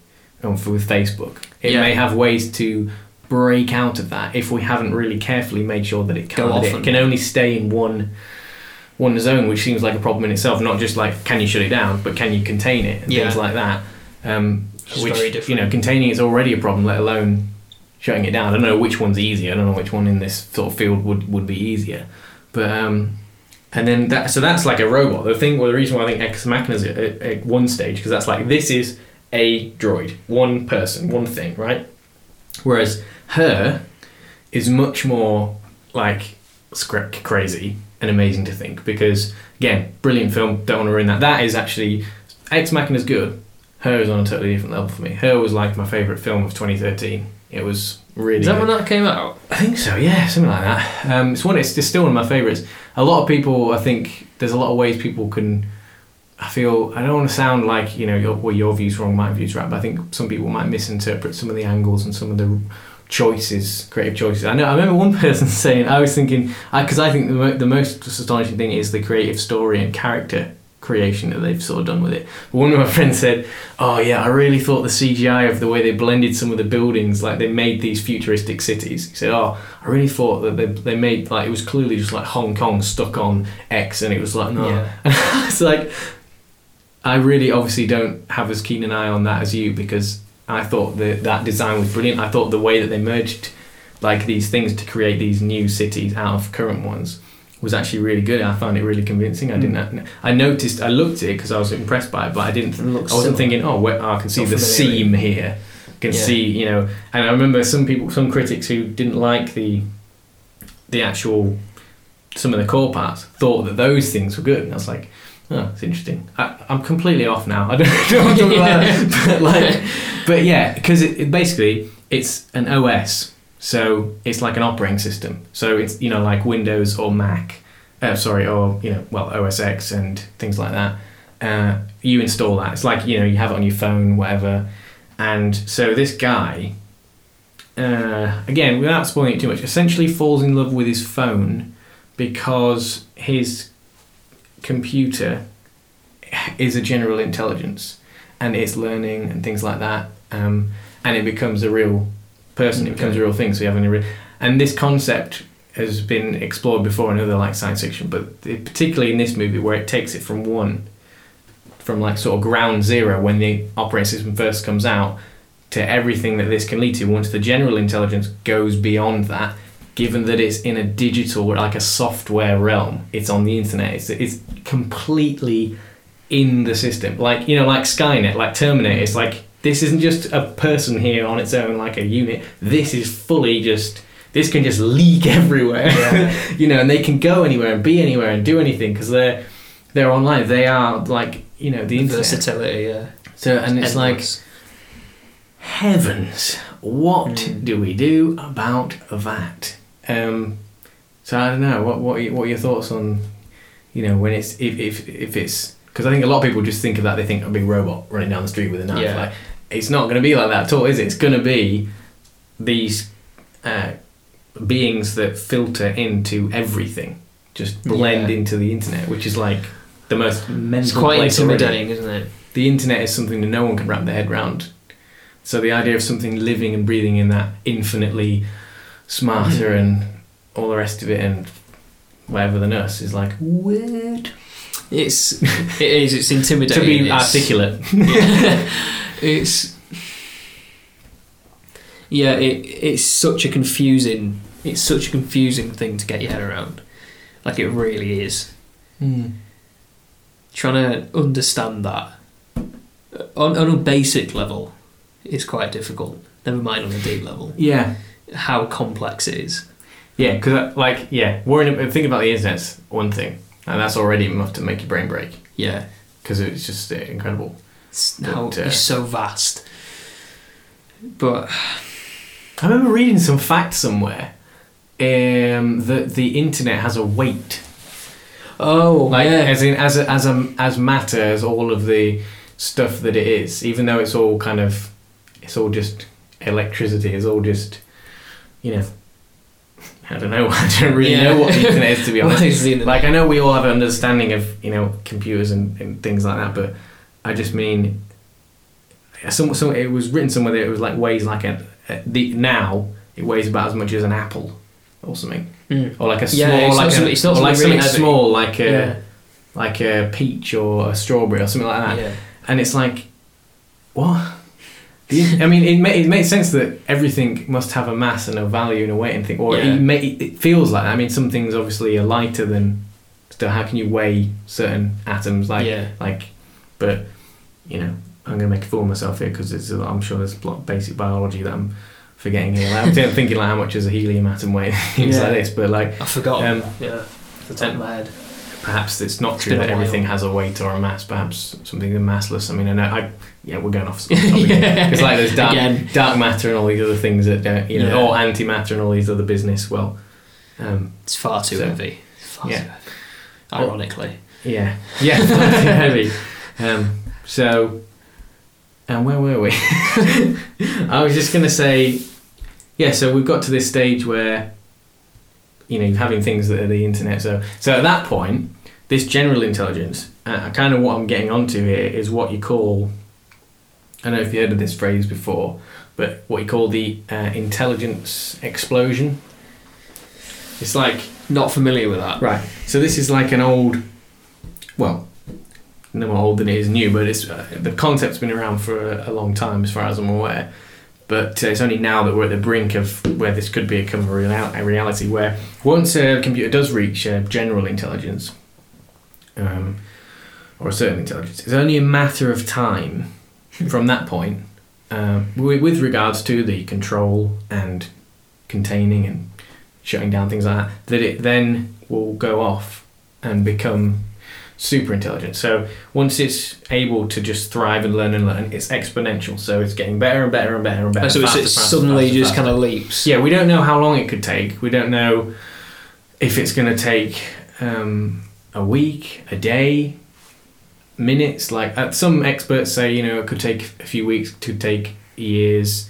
with Facebook. It Yeah. may have ways to break out of that if we haven't really carefully made sure that it can't. It can only stay in one one zone, which seems like a problem in itself. Not just like can you shut it down, but can you contain it and Yeah. things like that. Um, Which you know, containing is already a problem, let alone shutting it down. I don't know which one's easier. I don't know which one in this sort of field would, would be easier. But um, and then that so that's like a robot. The thing, well, the reason why I think Ex Machina is at, at, at one stage because that's like this is a droid, one person, one thing, right? Whereas her is much more like scra- crazy and amazing to think because again, brilliant film. Don't want to ruin that. That is actually Ex Machina is good. Her is on a totally different level for me. Her was like my favorite film of 2013. It was really. Is that good. when that came out? I think so, yeah, something like that. Um, it's one. It's, it's still one of my favourites. A lot of people, I think, there's a lot of ways people can. I feel I don't want to sound like you know your, well your views wrong, my views right, but I think some people might misinterpret some of the angles and some of the choices, creative choices. I know. I remember one <laughs> person saying, I was thinking, because I, think the, mo- the most astonishing thing is the creative story and character creation that they've sort of done with it. But one of my <laughs> friends said, "Oh yeah, I really thought the CGI of the way they blended some of the buildings, like they made these futuristic cities." He said, "Oh, I really thought that they, they made like it was clearly just like Hong Kong stuck on X, and it was like no." Yeah. <laughs> It's like I really obviously don't have as keen an eye on that as you because I thought that that design was brilliant. I thought the way that they merged like these things to create these new cities out of current ones was actually really good. I found it really convincing. I didn't. I noticed. I looked at it because I was impressed by it, but I didn't. I wasn't similar. thinking, oh, where, oh, I can see the seam here. I can Yeah. see, you know. And I remember some people, some critics who didn't like the the actual some of the core parts thought that those things were good, and I was like, oh, it's interesting. I, I'm completely off now. I don't, don't want to talk about <laughs> but like, but yeah, because it, it basically it's an OS, so it's like an operating system. So it's you know like Windows or Mac, uh, sorry, or you know well OS X and things like that. Uh, you install that. It's like you know you have it on your phone, whatever. And so this guy, uh, again, without spoiling it too much, essentially falls in love with his phone because his computer is a general intelligence and it's learning and things like that, um, and it becomes a real person. It becomes a real thing. So you have a real, and this concept has been explored before in other like science fiction, but it- particularly in this movie where it takes it from one, from like sort of ground zero when the operating system first comes out, to everything that this can lead to once the general intelligence goes beyond that. Given that it's in a digital, like a software realm, it's on the internet. It's, it's completely in the system. Like you know, like Skynet, like Terminator. It's like this isn't just a person here on its own, like a unit. This is fully just. This can just leak <laughs> everywhere, <laughs> you know, and they can go anywhere and be anywhere and do anything because they're they're online. They are like you know the internet. Versatility, yeah. So and it's like heavens, what Mm. do we do about that? Um, so I don't know. What what are, what are your thoughts on, you know, when it's if if if it's because I think a lot of people just think of that they think a big robot running down the street with a knife. Yeah. Like it's not going to be like that at all, is it? It's going to be these uh, beings that filter into everything, just blend Yeah. into the internet, which is like the most mental. it's quite place already intimidating, isn't it? the internet is something that no one can wrap their head around. So the idea of something living and breathing in that infinitely smarter and all the rest of it and whatever the nurse is like weird. It's it is. It's intimidating. to be It's- articulate. <laughs> it's yeah. It it's such a confusing. It's such a confusing thing to get your head around. Like it really is. Trying to understand that uh, on on a basic level is quite difficult. Never mind on a deep level. Yeah, How complex it is. Yeah, because like yeah, worrying thinking about the internet's one thing, and that's already enough to make your brain break Yeah. because it's just uh, incredible. It's, how, uh, it's so vast. But I remember reading some fact somewhere um, that the internet has a weight. oh like yeah. as in as a, as a, as matter as all of the stuff that it is even though it's all kind of it's all just electricity it's all just you know I don't know <laughs> I don't really Yeah. know what the internet is to be <laughs> honest like I know we all have an understanding of you know computers and, and things like that but I just mean some, some it was written somewhere that it was like weighs like a, a the now it weighs about as much as an apple or something Mm. or like a small Yeah, like something- a, it's not or like really something heavy. small like a yeah. like a peach or a strawberry or something like that and it's like what <laughs> I mean, it, ma- it makes sense that everything must have a mass and a value and a weight and thing, or Yeah. it, ma- it feels like that. I mean, some things obviously are lighter than. Still, how can you weigh certain atoms? Like, Yeah. like, but you know, I'm going to make a fool of myself here because it's. I'm sure there's a lot of basic biology that I'm forgetting here. Like, I'm thinking like how much is a helium atom weigh? <laughs> Things Yeah. like this, but like I forgot. Um, yeah. The top of my head. Perhaps it's not It's true that everything has a weight or a mass. Perhaps something is massless. I mean, I know. I yeah, we're going off. <laughs> topic. Yeah. It's like there's dark, Again. dark matter and all these other things that don't, you know, Yeah. or antimatter and all these other business. Well, um, It's far too So- heavy. Far yeah. too heavy. Ironically. yeah, yeah, Too <laughs> heavy. Um, so, and where were we? <laughs> I was just gonna say, yeah. So we've got to this stage where, you know, having things that are the internet. So, so at that point, this general intelligence, uh, kind of what I'm getting onto here is what you call. I don't know if you heard of this phrase before, but what you call the uh, intelligence explosion. It's like Not familiar with that. Right. So this is like an old, well, no more old than it is new, but it's uh, the concept's been around for a, a long time, as far as I'm aware. But uh, it's only now that we're at the brink of where this could become a, real, a reality. Where once a computer does reach uh, general intelligence, um, or a certain intelligence, it's only a matter of time <laughs> from that point, um, with, with regards to the control and containing and shutting down things like that, that it then will go off and become super intelligent. So once it's able to just thrive and learn and learn, it's exponential. So it's getting better and better and better and better. Oh, so it's, faster, it faster, suddenly faster, just kind of leaps. Yeah, we don't know how long it could take. We don't know if it's going to take um, a week, a day, minutes. Like uh, some experts say, you know, it could take a few weeks, could take years.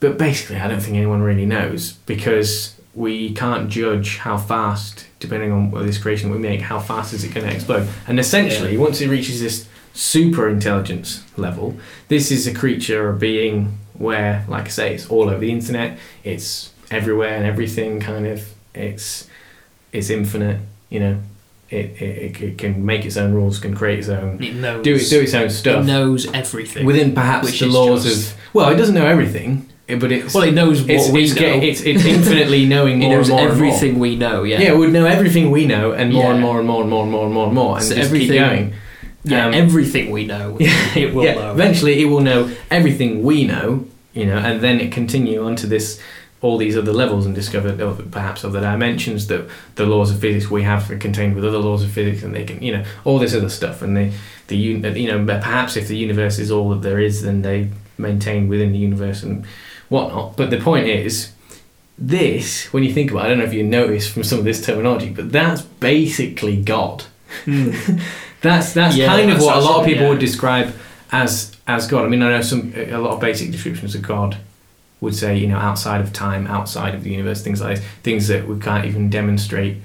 But basically, I don't think anyone really knows because we can't judge how fast, depending on what this creation we make, how fast is it going to explode. And essentially, once it reaches this super intelligence level, this is a creature or being where, like I say, it's all over the internet, it's everywhere and everything. Kind of, it's it's infinite. You know, it, it, it can make its own rules, can create its own, It knows. do do its own stuff. It knows everything. within perhaps the laws just- of. Well, it doesn't know everything, but it's well, it knows what it's, we it's, know. it's it's infinitely knowing more. <laughs> it more knows and more everything we know. Yeah. Yeah, it would know everything we know and more and more and more and more and more and more and more and So just keep going. Yeah, Um, everything we know, <laughs> <laughs> it will yeah, know. eventually it will know everything we know, you know, and then it continue onto this all these other levels and discover oh, perhaps other dimensions that the laws of physics we have are contained with other laws of physics, and they can, you know, all this other stuff, and the the uh, you know, perhaps if the universe is all that there is, then they maintain within the universe and whatnot. But the point is. This, when you think about it, I don't know if you noticed from some of this terminology, but that's basically God. Hmm. <laughs> That's that's Yeah, kind of that's what a lot of people yeah. would describe as as God. I mean, I know some a lot of basic descriptions of God would say, you know, outside of time, outside of the universe, things like this, things that we can't even demonstrate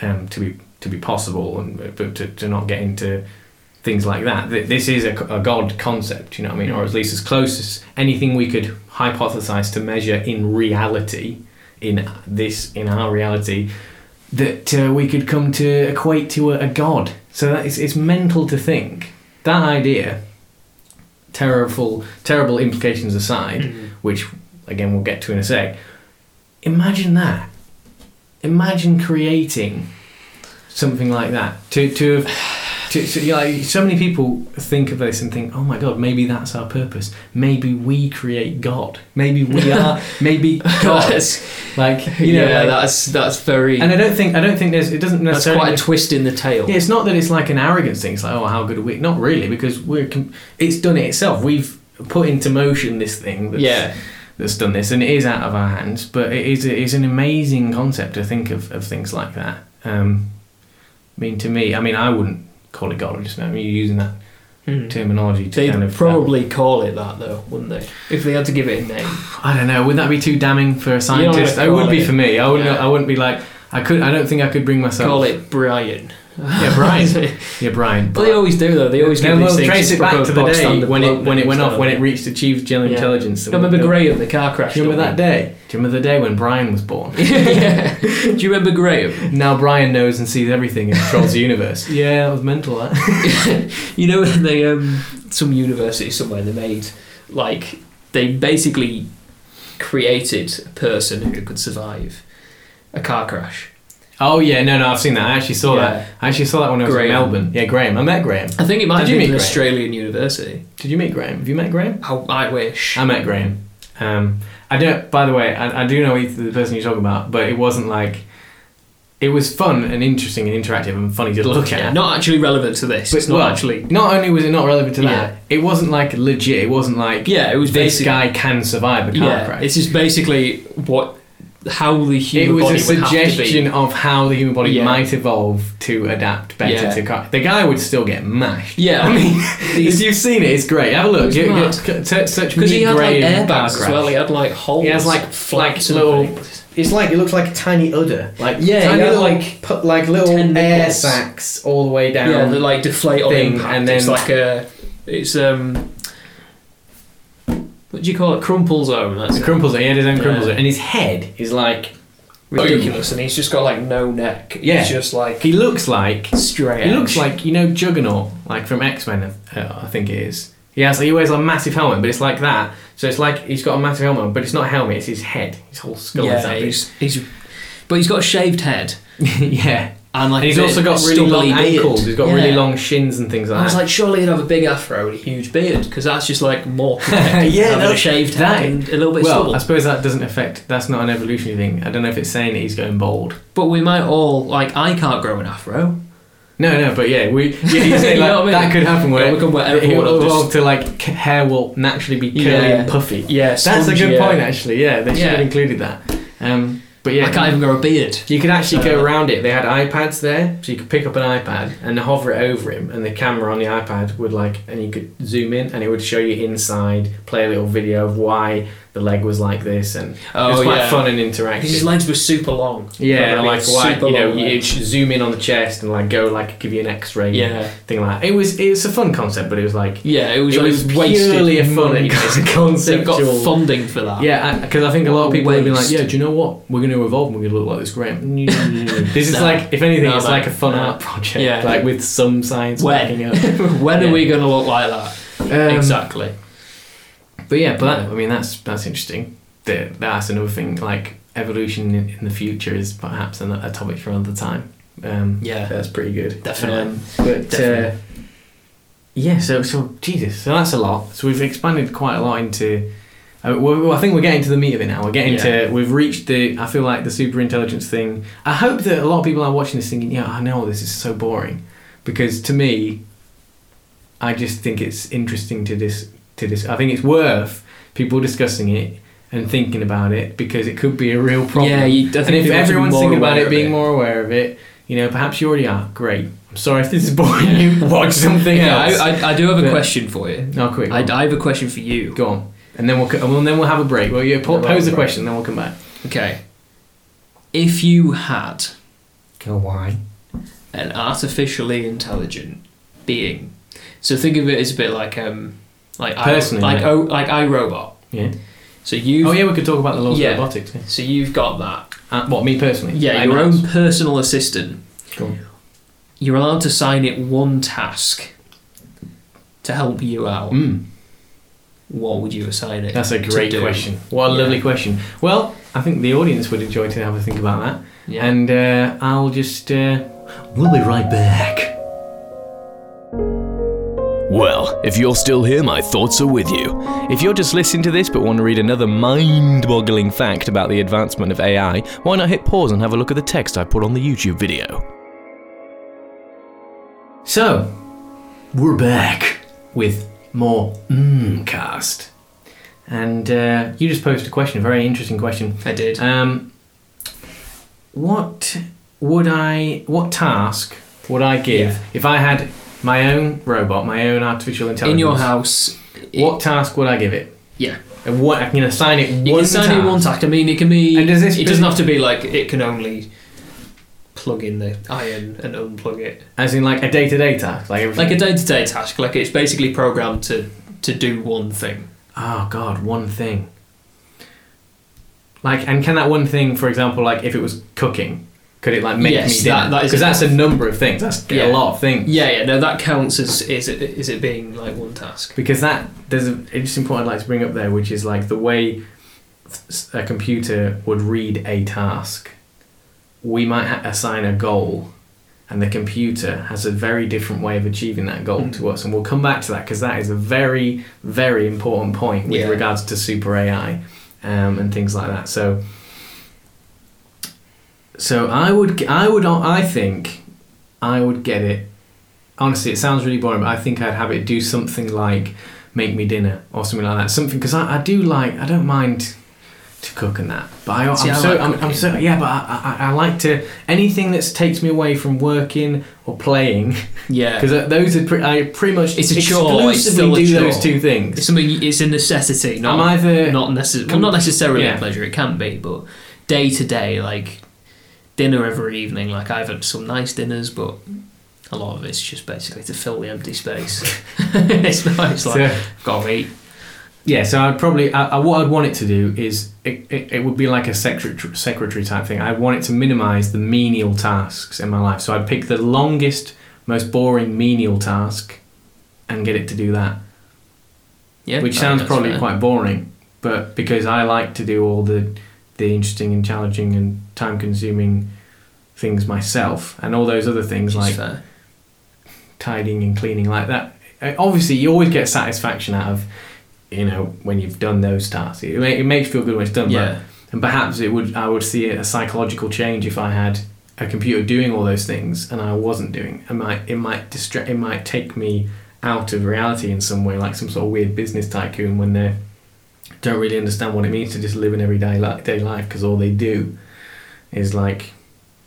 um, to be to be possible, and but to, to not get into things like that. This is a, a God concept, you know what I mean, or at least as close as anything we could hypothesize to measure in reality, in this in our reality, that uh, we could come to equate to a, a god. So that is, it's mental to think that idea. Terrible, terrible implications aside, Mhm. which again we'll get to in a sec. Imagine that. Imagine creating something like that. To to have. To, to, you know, so many people think of this and think, "Oh my God, maybe that's our purpose. Maybe we create God. Maybe we <laughs> are. Maybe God. Like you know, yeah, like- that's that's very. and I don't think I don't think there's it doesn't necessarily. that's quite a twist in the tail. yeah, it's not that it's like an arrogance thing. It's like, oh, how good are we? Not really, because we're. It's done it itself. We've put into motion this thing. That's, Yeah. That's done this, and it is out of our hands. But it is. It is an amazing concept to think of, of things like that. Um, I mean, to me, I mean, I wouldn't call it God. I mean, you're using that Mhm. terminology to They'd kind of. probably call it that though, wouldn't they? If they had to give it a name. I don't know. Wouldn't that be too damning for a You know scientist? it would be it? for me. I wouldn't. Yeah. I wouldn't be like. I could. I don't think I could bring myself. Call it Brian. Yeah, Brian. <laughs> Yeah, Brian. Well, they always do though. They always give these things trace it back to the day when it when it went off when it reached achieved general Yeah. intelligence. You remember Graham, the car crash? remember that day? Do you remember the day when Brian was born? <laughs> yeah. Do you remember Graham? now Brian knows and sees everything and controls the universe. <laughs> Yeah, that was mental. That. <laughs> you know when they um some university somewhere they made like they basically created a person who could survive a car crash. Oh yeah, no, no, I've seen that. I actually saw Yeah. that. I actually saw that when I was Graham. in Melbourne. Yeah, Graham. I met Graham. I think it might Did have you been meet an Australian university. Did you meet Graham? Have you met Graham? I, I wish. I met Graham. Um, I don't. By the way, I, I do know the person you're talking about, but it wasn't like. It was fun and interesting and interactive and funny to look at. Yeah, not actually relevant to this. But, it's not well, actually. Not only was it not relevant to Yeah. that, it wasn't like legit. It wasn't like Yeah, it was this guy can survive a car Yeah, crash. it's just basically what how the human it was body a would have to suggestion of how the human body Yeah. might evolve to adapt better Yeah. to car. The guy would still get mashed. Yeah, I <laughs> mean, if you've seen it, it's great. Have a look. It's Get- mad. get- get- search because he had like Graham airbags as well. He had like holes. He has, like, flaps like and little- things. It's like it looks like a tiny udder. Like Yeah, tiny he had, little, like, put like little ten air nipples. sacs all the way down. yeah, they like deflate on thing, impact. and it's then- like a, it's um, what do you call it? Crumple zone. That's the crumple zone. He had his own crumple Yeah. zone, and his head is like ridiculous, and he's just got like no neck. Yeah. He's just like he looks like straight. He edge. looks like you know Juggernaut, like from X Men. Uh, I think it is. He has he wears a massive helmet, but it's like that. So it's like he's got a massive helmet, but it's not a helmet. It's his head. His whole skull is yeah, that he's, he's, but he's got a shaved head <laughs> yeah. And like And he's also got really long beard. ankles. He's got really long shins and things like that. I was like, surely he'd have a big afro and a huge beard because that's just like more. <laughs> Yeah, having a shaved that- head and a little bit well, stubble. I suppose that doesn't affect. That's not an evolutionary thing. I don't know if it's saying that he's going bald. But we might all like I can't grow an afro. No, no, but yeah, we yeah, you <laughs> say You know what I mean? that could happen where Yeah, where it everyone will just- to like hair will naturally be curly Yeah. and puffy. Yeah, That's a good yeah. point actually. Yeah, they should have included that. Um, but yeah, I can't even grow a beard. You could actually go around it. They had iPads there, so you could pick up an iPad and hover it over him, and the camera on the iPad would like, and you could zoom in, and it would show you inside, play a little video of why the leg was like this, and it was Oh quite yeah. fun and interactive. His interactive. legs were super long. Yeah, Probably like why, super you know, you zoom in on the chest and like go like give you an X-ray Yeah, thing like that. It was it's a fun concept, but it was like yeah. It was, it like was wasted purely a fun money. <laughs> They've got funding for that. Yeah, because I, think a lot of people have been like, yeah, do you know what? We're going to evolve and we're going to look like this great. <laughs> this is Nah. like, if anything, Nah, it's man. like a fun Nah. art project, Yeah. like with some science When? up. <laughs> when Yeah. are we going to look like that? Um, exactly. But yeah, but that. I mean, that's that's interesting. That that's another thing. Like evolution in, in the future is perhaps an, a topic for another time. Um, Yeah. that's pretty good. Definitely. Um, but Definitely. Uh, yeah, so so Jesus, so that's a lot. So we've expanded quite a lot into. Uh, well, I think we're getting to the meat of it now. We're getting Yeah. to. We've reached the. I feel like the super intelligence thing. I hope that a lot of people are watching this thinking, "Yeah, I know this is so boring," because to me, I just think it's interesting to dis to dis. I think it's worth people discussing it and thinking about it because it could be a real problem. Yeah, you, I and if people have to be everyone's thinking about it, of being more aware of it, you know, perhaps you already are. Great. I'm sorry if this is boring you. <laughs> Watch something Yeah, else. I, I, I do have a But- question for you. no, quick. I, I have a question for you. Go on, and then we'll and then we'll have a break. Well, you po- Then we'll pose have a a question, then we'll come back. Okay. If you had Go why? an artificially intelligent being, so think of it as a bit like um, like Personally, I, like yeah. oh, like iRobot. Yeah. So you Oh yeah, we could talk about the laws Yeah. of robotics. Yeah. so you've got that. Uh, what me personally? Yeah, your own personal assistant. Go on. You're allowed to assign it one task to help you out. Mm, What would you assign it? that's a great question. What a Yeah. lovely question. Well, I think the audience would enjoy to have a think about that. Yeah. And uh, I'll just. Uh, we'll be right back. Well, if you're still here, my thoughts are with you. If you're just listening to this but want to read another mind boggling fact about the advancement of AI, why not hit pause and have a look at the text I put on the YouTube video? So, we're back with more Mmmcast. And uh, you just posed a question, a very interesting question. I did. Um, what would I, what task would I give Yeah. if I had my own robot, my own artificial intelligence? In your house. it- What task would I give it? Yeah. And what I can assign it You one can assign task. it one task. I mean, it can be. And does this it doesn't have to be like it can only plug in the iron and unplug it. As in like a day-to-day task, like everything. Like a day-to-day task. Like it's basically programmed to to do one thing. Oh God, one thing. Like, and can that one thing, for example, like if it was cooking, could it like make Yes, me dinner? that- that Because that's a number of things. That's Yeah. a lot of things. Yeah, yeah. No, that counts as is it is it being like one task. Because that there's an interesting point I'd like to bring up there, which is like the way a computer would read a task. We might ha- assign a goal, and the computer has a very different way of achieving that goal Mm. to us, and we'll come back to that because that is a very, very important point with Yeah. regards to super AI um, and things like that. So, so I would, I would, I think, I would get it. Honestly, it sounds really boring, but I think I'd have it do something like make me dinner or something like that. Something because I, I do like, I don't mind to cook and that, but I, I so, like I'm, I'm so, yeah, but I, I, I like to anything that takes me away from working or playing Yeah. because those are pre- I pretty much It's a chore, exclusively do chore. those two things. It's something. It's a necessity, not I'm either not necessarily. com- not necessarily yeah. a pleasure. It can be, but day to day, like dinner every evening. Like I've had some nice dinners, but a lot of it's just basically to fill the empty space. <laughs> it's not. It's like So- got to eat. Yeah, so I'd probably I, I, what I'd want it to do is it, it, it would be like a secretary secretary type thing. I want it to minimize the menial tasks in my life. So I'd pick the longest, most boring menial task, and get it to do that. Yeah, Which sounds probably fair. quite boring, but because I like to do all the the interesting and challenging and time consuming things myself, and all those other things like fair. tidying and cleaning like that. Uh, Obviously, you always get satisfaction out of, you know, when you've done those tasks. It, it makes you feel good when it's done. Yeah. But, and perhaps it would. I would see a psychological change if I had a computer doing all those things and I wasn't doing. It might. It might distract. It might take me out of reality in some way, like some sort of weird business tycoon when they don't really understand what it means to just live an everyday li- day life because all they do is like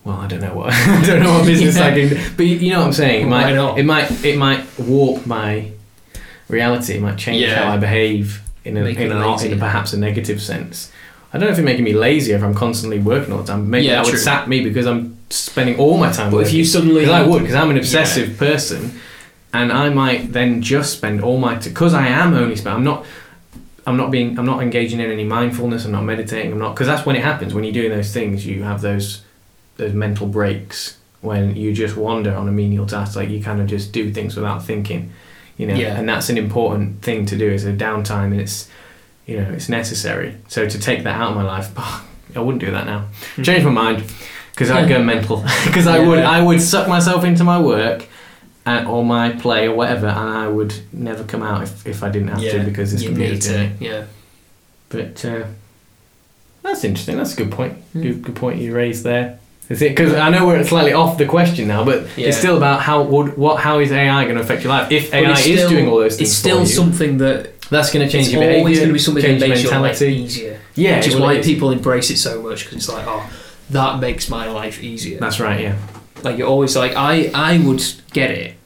well, I don't know what <laughs> I don't know what business Yeah. I can, but you, you know what I'm saying. It might, it might, it might warp my reality. It might change Yeah. how I behave in a, Make in, you a, lazy. in a perhaps a negative sense. I don't know if it's making me lazier if I'm constantly working all the time. Maybe Yeah, that would sap me because I'm spending all my time But if you suddenly, I would, because I'm an obsessive person, and I might then just spend all my because I am only spend. I'm not. I'm not being. I'm not engaging in any mindfulness. I'm not meditating. I'm not because that's when it happens. When you're doing those things, you have those those mental breaks when you just wander on a menial task. Like you kind of just do things without thinking, you know. Yeah. And that's an important thing to do. Is a downtime, and it's you know it's necessary. So to take that out of my life, <laughs> I wouldn't do that now. Mm-hmm. Change my mind because I'd go mental. <laughs> Because I would I would suck myself into my work or my play or whatever, and I would never come out if, if I didn't have yeah, to because this you computer's need to, yeah. But uh, that's interesting. That's a good point. Hmm. Good, good point you raised there. Is it because I know we're slightly off the question now, but Yeah. it's still about how would what how is AI going to affect your life? If AI it's is doing all those things It's still something that that's going to change it's your always behavior, going to be something that makes your life easier. Yeah, which is why is. people embrace it so much because it's like, oh, that makes my life easier. That's right. Yeah. Like you're always like, I I would get it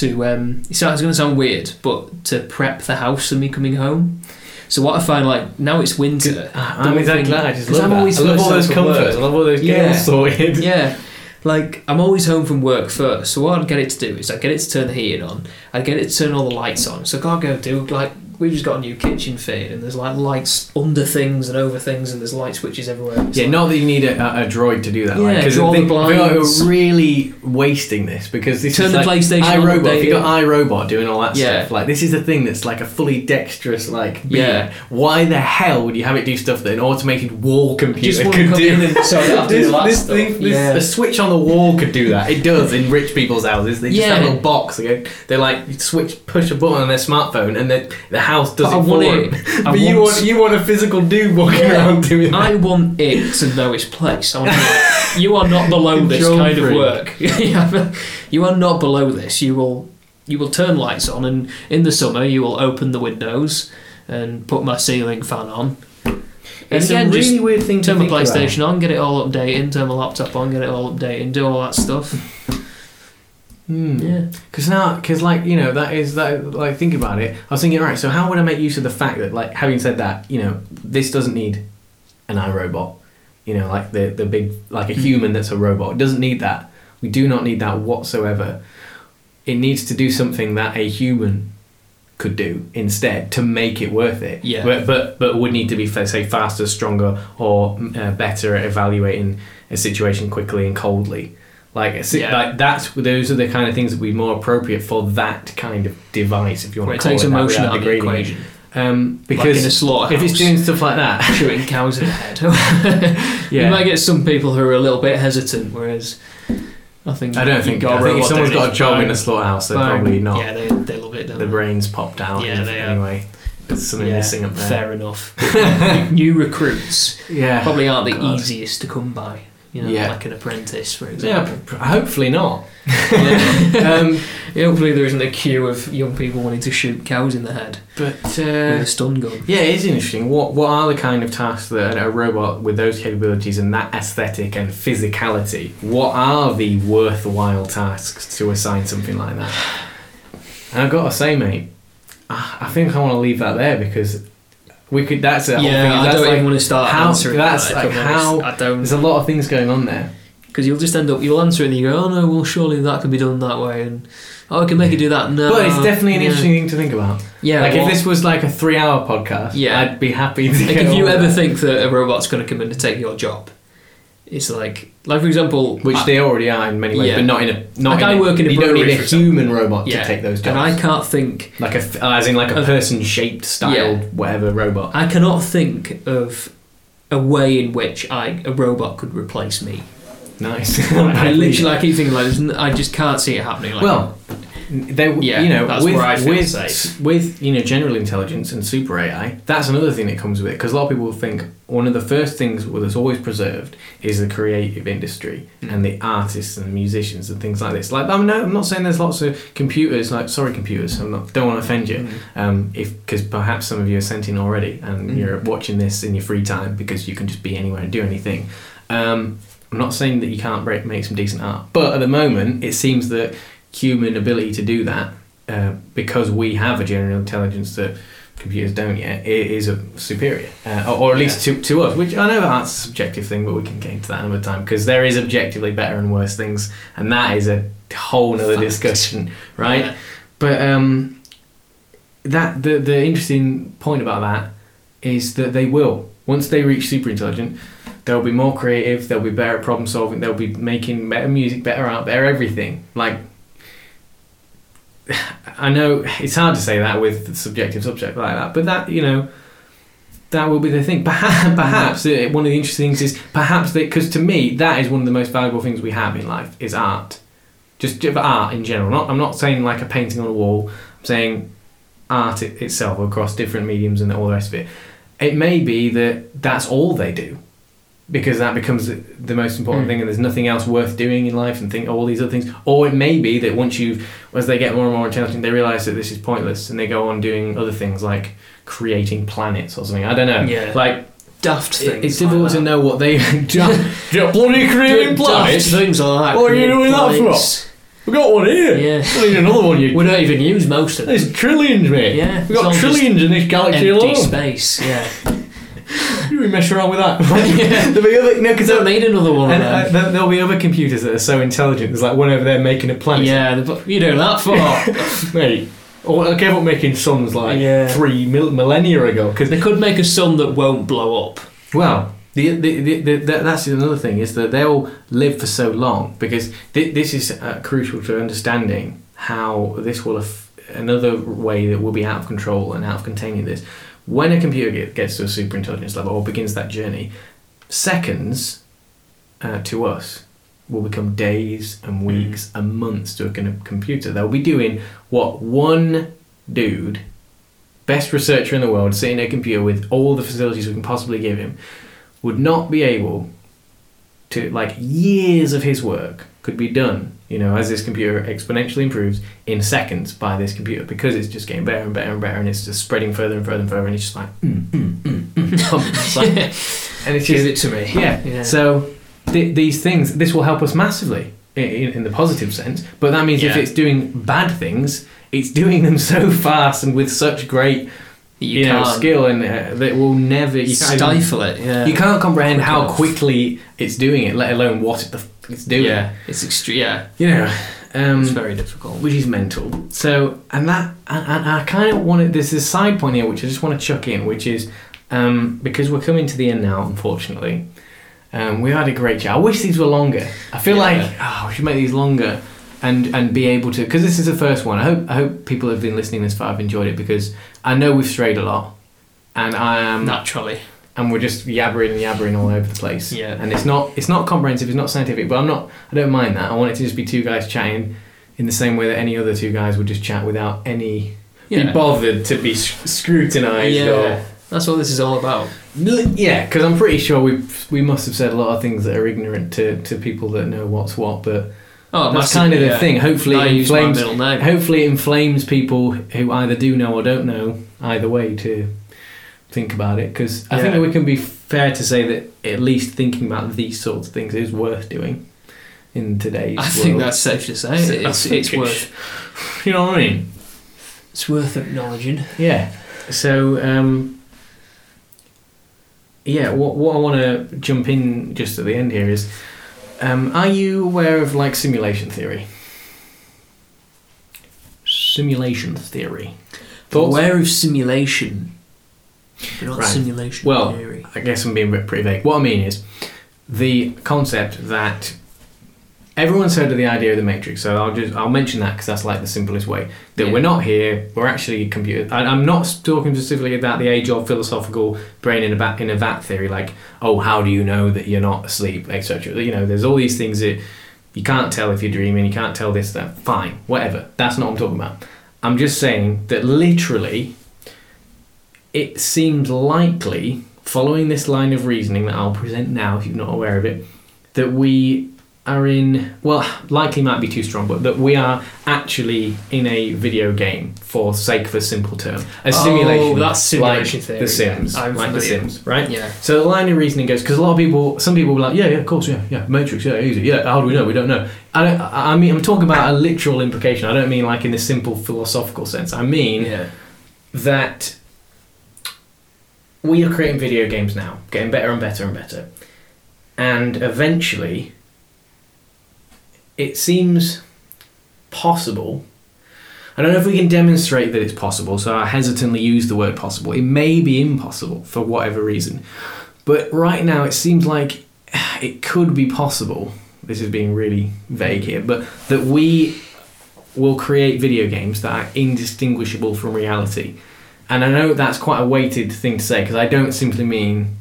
to um. It's going to sound weird, but to prep the house for me coming home. So what I find like now it's winter. I'm the exactly thing- glad. I just love I'm that. always I love all those comforts. I love all those Yeah. girls sorted. <laughs> Yeah. Like I'm always home from work first, so what I'd get it to do is I'd get it to turn the heating on, I'd get it to turn all the lights on. So I can't go do like we just got a new kitchen fitted and there's like lights under things and over things and there's light switches everywhere. It's Yeah, like- not that you need a, a, droid to do that. Yeah, because draw the blinds. we're really wasting this because this Turn is the like PlayStation on, iRobot. If you got iRobot doing all that Yeah. stuff, like this is a thing that's like a fully dexterous like being. Yeah. Why the hell would you have it do stuff that an automated wall computer could do? <laughs> so this this stuff. thing, this, Yeah. a switch on the wall could do that. It does in rich people's houses. They just Yeah. have a little box. They go, they like switch, push a button on their smartphone, and the the house does But it for <laughs> want them. it- I But you want- you want a physical dude walking Yeah. around doing that. I want it to know its place. I want like, you are not below this kind of work. <laughs> you are not below this. You will you will turn lights on, and in the summer you will open the windows and put my ceiling fan on. And It's again, a really weird thing to turn my think about. PlayStation on, get it all updated, turn my laptop on, get it all updated, do all that stuff. Hmm. Yeah. Because now, because like you know, that is that. Like think about it. I was thinking, right. So how would I make use of the fact that, like, having said that, you know, this doesn't need an iRobot. You know, like the the big like a Hmm. human that's a robot. It doesn't need that. We do not need that whatsoever. It needs to do something that a human could do instead to make it worth it. Yeah. But but, but would need to be say faster, stronger, or uh, better at evaluating a situation quickly and coldly. Like, si- Yeah. like that's those are the kind of things that would be more appropriate for that kind of device, if you want it to call takes it emotion out of the equation. Um, Like because in a slaughterhouse. if it's doing stuff like that, <laughs> shooting cows in the head. <laughs> yeah, You might get some people who are a little bit hesitant, whereas I think I don't think. I think if someone's got a it, job in a slaughterhouse, they're bang. probably not. Yeah, they, they love it. The they? brains popped out. Yeah, they are. anyway. There's something Yeah, missing up there. Fair enough. <laughs> New recruits Yeah, probably aren't the God. easiest to come by. You know, Yeah. like an apprentice, for Yeah, example. p- hopefully not. <laughs> Yeah. um, hopefully there isn't a queue of young people wanting to shoot cows in the head but with uh, a stun gun. yeah, it is interesting. What what are the kind of tasks that a robot with those capabilities and that aesthetic and physicality? What are the worthwhile tasks to assign something like that? And I've got to say, mate, I, I think I want to leave that there because we could. That's a whole thing. Yeah, I don't like, even want to start how- answering that's that. like how- I don't There's a lot of things going on there. because you'll just end up you'll answer it and you go, oh no, well surely that could be done that way, and oh, I can make it do that. No, But it's definitely an yeah. interesting thing to think about. Yeah, like well, if this was like a three-hour podcast, Yeah. I'd be happy to. like if you ever that. think that a robot's going to come in to take your job, it's like like for example, which I- they already are in many ways, Yeah. but not in a not Like in I a, work in a you don't need a human robot yeah, to take those jobs. and I can't think like a as in like a Uh, person-shaped styled yeah. whatever robot. I cannot think of a way in which I a robot could replace me. Nice. <laughs> <laughs> I literally I keep thinking like I just can't see it happening. Like, well, they Yeah, you know that's with where I feel with safe. with you know general intelligence and super AI. That's another thing that comes with it because a lot of people think one of the first things that's always preserved is the creative industry Mm. and the artists and the musicians and things like this. Like I'm not, I'm not saying there's lots of computers. Like sorry computers, I'm not don't want to offend you. Mm. um, if because perhaps some of you are sentient already and Mm. you're watching this in your free time because you can just be anywhere and do anything. Um, I'm not saying that you can't break, make some decent art, but at the moment it seems that human ability to do that, uh, because we have a general intelligence that computers don't yet, i- is a superior, uh, or, or at least to, to us. Which I know that's a subjective thing, but we can get into that another time because there is objectively better and worse things, and that is a whole other Fact. discussion, <laughs> right? Yeah. But um, that the the interesting point about that is that they will once they reach super intelligent, they'll be more creative. They'll be better at problem solving. They'll be making better music, better art, better everything. Like I know it's hard to say that with subjective subject like that, but that you know. That will be the thing. <laughs> Perhaps, perhaps one of the interesting things is perhaps that because to me that is one of the most valuable things we have in life is art just just art in general. Not, I'm not saying like a painting on a wall. I'm saying art it, itself across different mediums and all the rest of it. It may be that that's all they do, because that becomes the, most important Mm. thing, and there's nothing else worth doing in life, and think all these other things. Or it may be that once you, as they get more and more intelligent, they realize that this is pointless, and they go on doing other things like creating planets or something. I don't know. Yeah. Like Daft things. it's difficult like to know what they <laughs> bloody creating Daft planets. things like that. What are you doing that for? planets. We got one here. Yeah. We need another one. You <laughs> We don't even use most of them. There's trillions, mate. Yeah, We've got trillions in this galaxy Empty alone. space. Yeah. <laughs> <laughs> You mess around with that. <laughs> Yeah. There'll be other, no, because need another one. and, uh, them. there- there'll be other computers that are so intelligent. There's like one over there making a planet. yeah. The, you doing that for? <laughs> mate. Or I gave up making suns like Yeah. three mil- millennia ago. Because they could make a sun that won't blow up. well, the, the, the, that's another thing is that they'll live for so long because th- this is uh, crucial to understanding how this will aff- another way that will be out of control and out of containing this. When a computer gets to a super intelligence level or begins that journey, seconds uh, to us will become days and weeks and months to a computer. They'll be doing what one dude, best researcher in the world, sitting at a computer with all the facilities we can possibly give him, would not be able to like years of his work could be done you know as this computer exponentially improves in seconds by this computer because it's just getting better and better and better and it's just spreading further and further and further and it's just like mm, mm, mm, mm. Like- <laughs> and it's Give it to me. yeah. Yeah. So th- these things, this will help us massively in, in, the positive sense. But that means if it's doing bad things, it's doing them <laughs> so fast and with such great you, know skill, and uh, that will never you stifle it. Yeah. you can't comprehend how quickly it's doing it, let alone what the it's doing. Yeah. It's extreme. Yeah. You know. Um, It's very difficult. which is mental. So, and that, and, and I kind of wanted. There's this side point here which I just want to chuck in, which is um, because we're coming to the end now, unfortunately. Um, we had a great chat. I wish these were longer. I feel Yeah. like oh, we should make these longer and and be able to because this is the first one. I hope I hope people have been listening this far have enjoyed it because I know we've strayed a lot, and I am Naturally. And we're just yabbering and yabbering all over the place. Yeah. And it's not it's not comprehensive, it's not scientific, but I'm not I don't mind that. I want it to just be two guys chatting in the same way that any other two guys would just chat without any yeah. be bothered to be scrutinized Yeah. That's what this is all about. yeah, because I'm pretty sure we we must have said a lot of things that are ignorant to, to people that know what's what, but Oh, that's kind of the yeah. thing. Hopefully, I it inflames hopefully it inflames people who either do know or don't know either way to think about it because I think Yeah. that we can be fair to say that at least thinking about these sorts of things is worth doing in today's I world. think that's safe to say. I It's, it's worth you know what I mean it's worth acknowledging. yeah so um yeah what, what I want to jump in just at the end here is um, are you aware of like simulation theory simulation theory Thoughts? Aware of simulation, not Right. simulation Well, theory. I guess I'm being pretty vague. What I mean is the concept that everyone's heard of the idea of the matrix. So I'll just I'll mention that because that's like the simplest way that Yeah. we're not here. We're actually computer. I, I'm not talking specifically about the age of philosophical brain in a vat in a vat theory. Like oh, how do you know that you're not asleep, etc. You know, there's all these things that you can't tell if you're dreaming. You can't tell this that. Fine, whatever. That's not what I'm talking about. I'm just saying that literally it seems likely, following this line of reasoning that I'll present now, if you're not aware of it, that we are in, well, likely might be too strong, but that we are actually in a video game, for sake of a simple term. A Oh, simulation. that's simulation like theory, The Sims. yeah. Like The. Sims, right? Yeah. So the line of reasoning goes because a lot of people, some people will be like, yeah, yeah, of course, yeah, yeah, Matrix, yeah, easy, yeah. How do we know? We don't know. I don't. I I mean, I'm talking about a literal implication. I don't mean like in the simple philosophical sense. I mean Yeah. that we are creating video games now, getting better and better and better, and eventually, it seems possible. I don't know if we can demonstrate that it's possible, so I hesitantly use the word possible. It may be impossible for whatever reason, but right now it seems like it could be possible. This is being really vague here, but that we will create video games that are indistinguishable from reality. And I know that's quite a weighted thing to say because I don't simply mean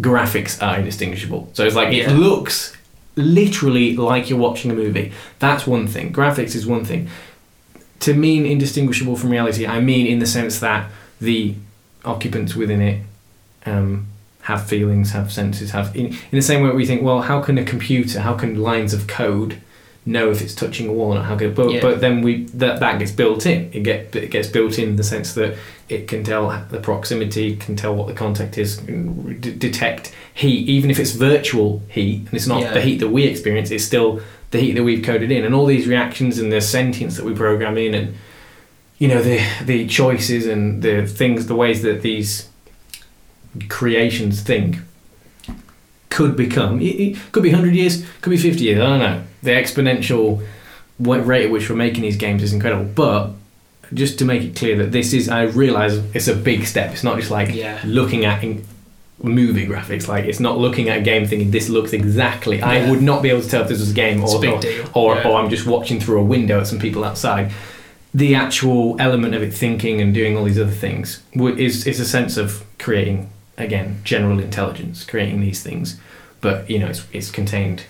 graphics are indistinguishable. So it's like Yeah. it looks literally like you're watching a movie. That's one thing. Graphics is one thing. To mean indistinguishable from reality, I mean in the sense that the occupants within it um, have feelings, have senses, have in, in the same way we think, well, how can a computer, how can lines of code know if it's touching a wall or not? How can, but, Yeah. but then we that that gets built in. It get it gets built in the sense that it can tell the proximity, can tell what the contact is, can d- detect heat, even if it's virtual heat and it's not Yeah. the heat that we experience. It's still the heat that we've coded in, and all these reactions and the sentience that we program in, and you know the the choices and the things, the ways that these creations think could become. It, it could be hundred years, could be fifty years. I don't know. The exponential rate at which we're making these games is incredible, but. Just to make it clear that this is, I realise it's a big step. It's not just like Yeah. looking at in, movie graphics. Like it's not looking at a game thinking this looks exactly. I would not be able to tell if this was a game or a or, or, Yeah. or I'm just watching through a window at some people outside. The actual element of it thinking and doing all these other things is is a sense of creating again general intelligence, creating these things, but you know it's it's contained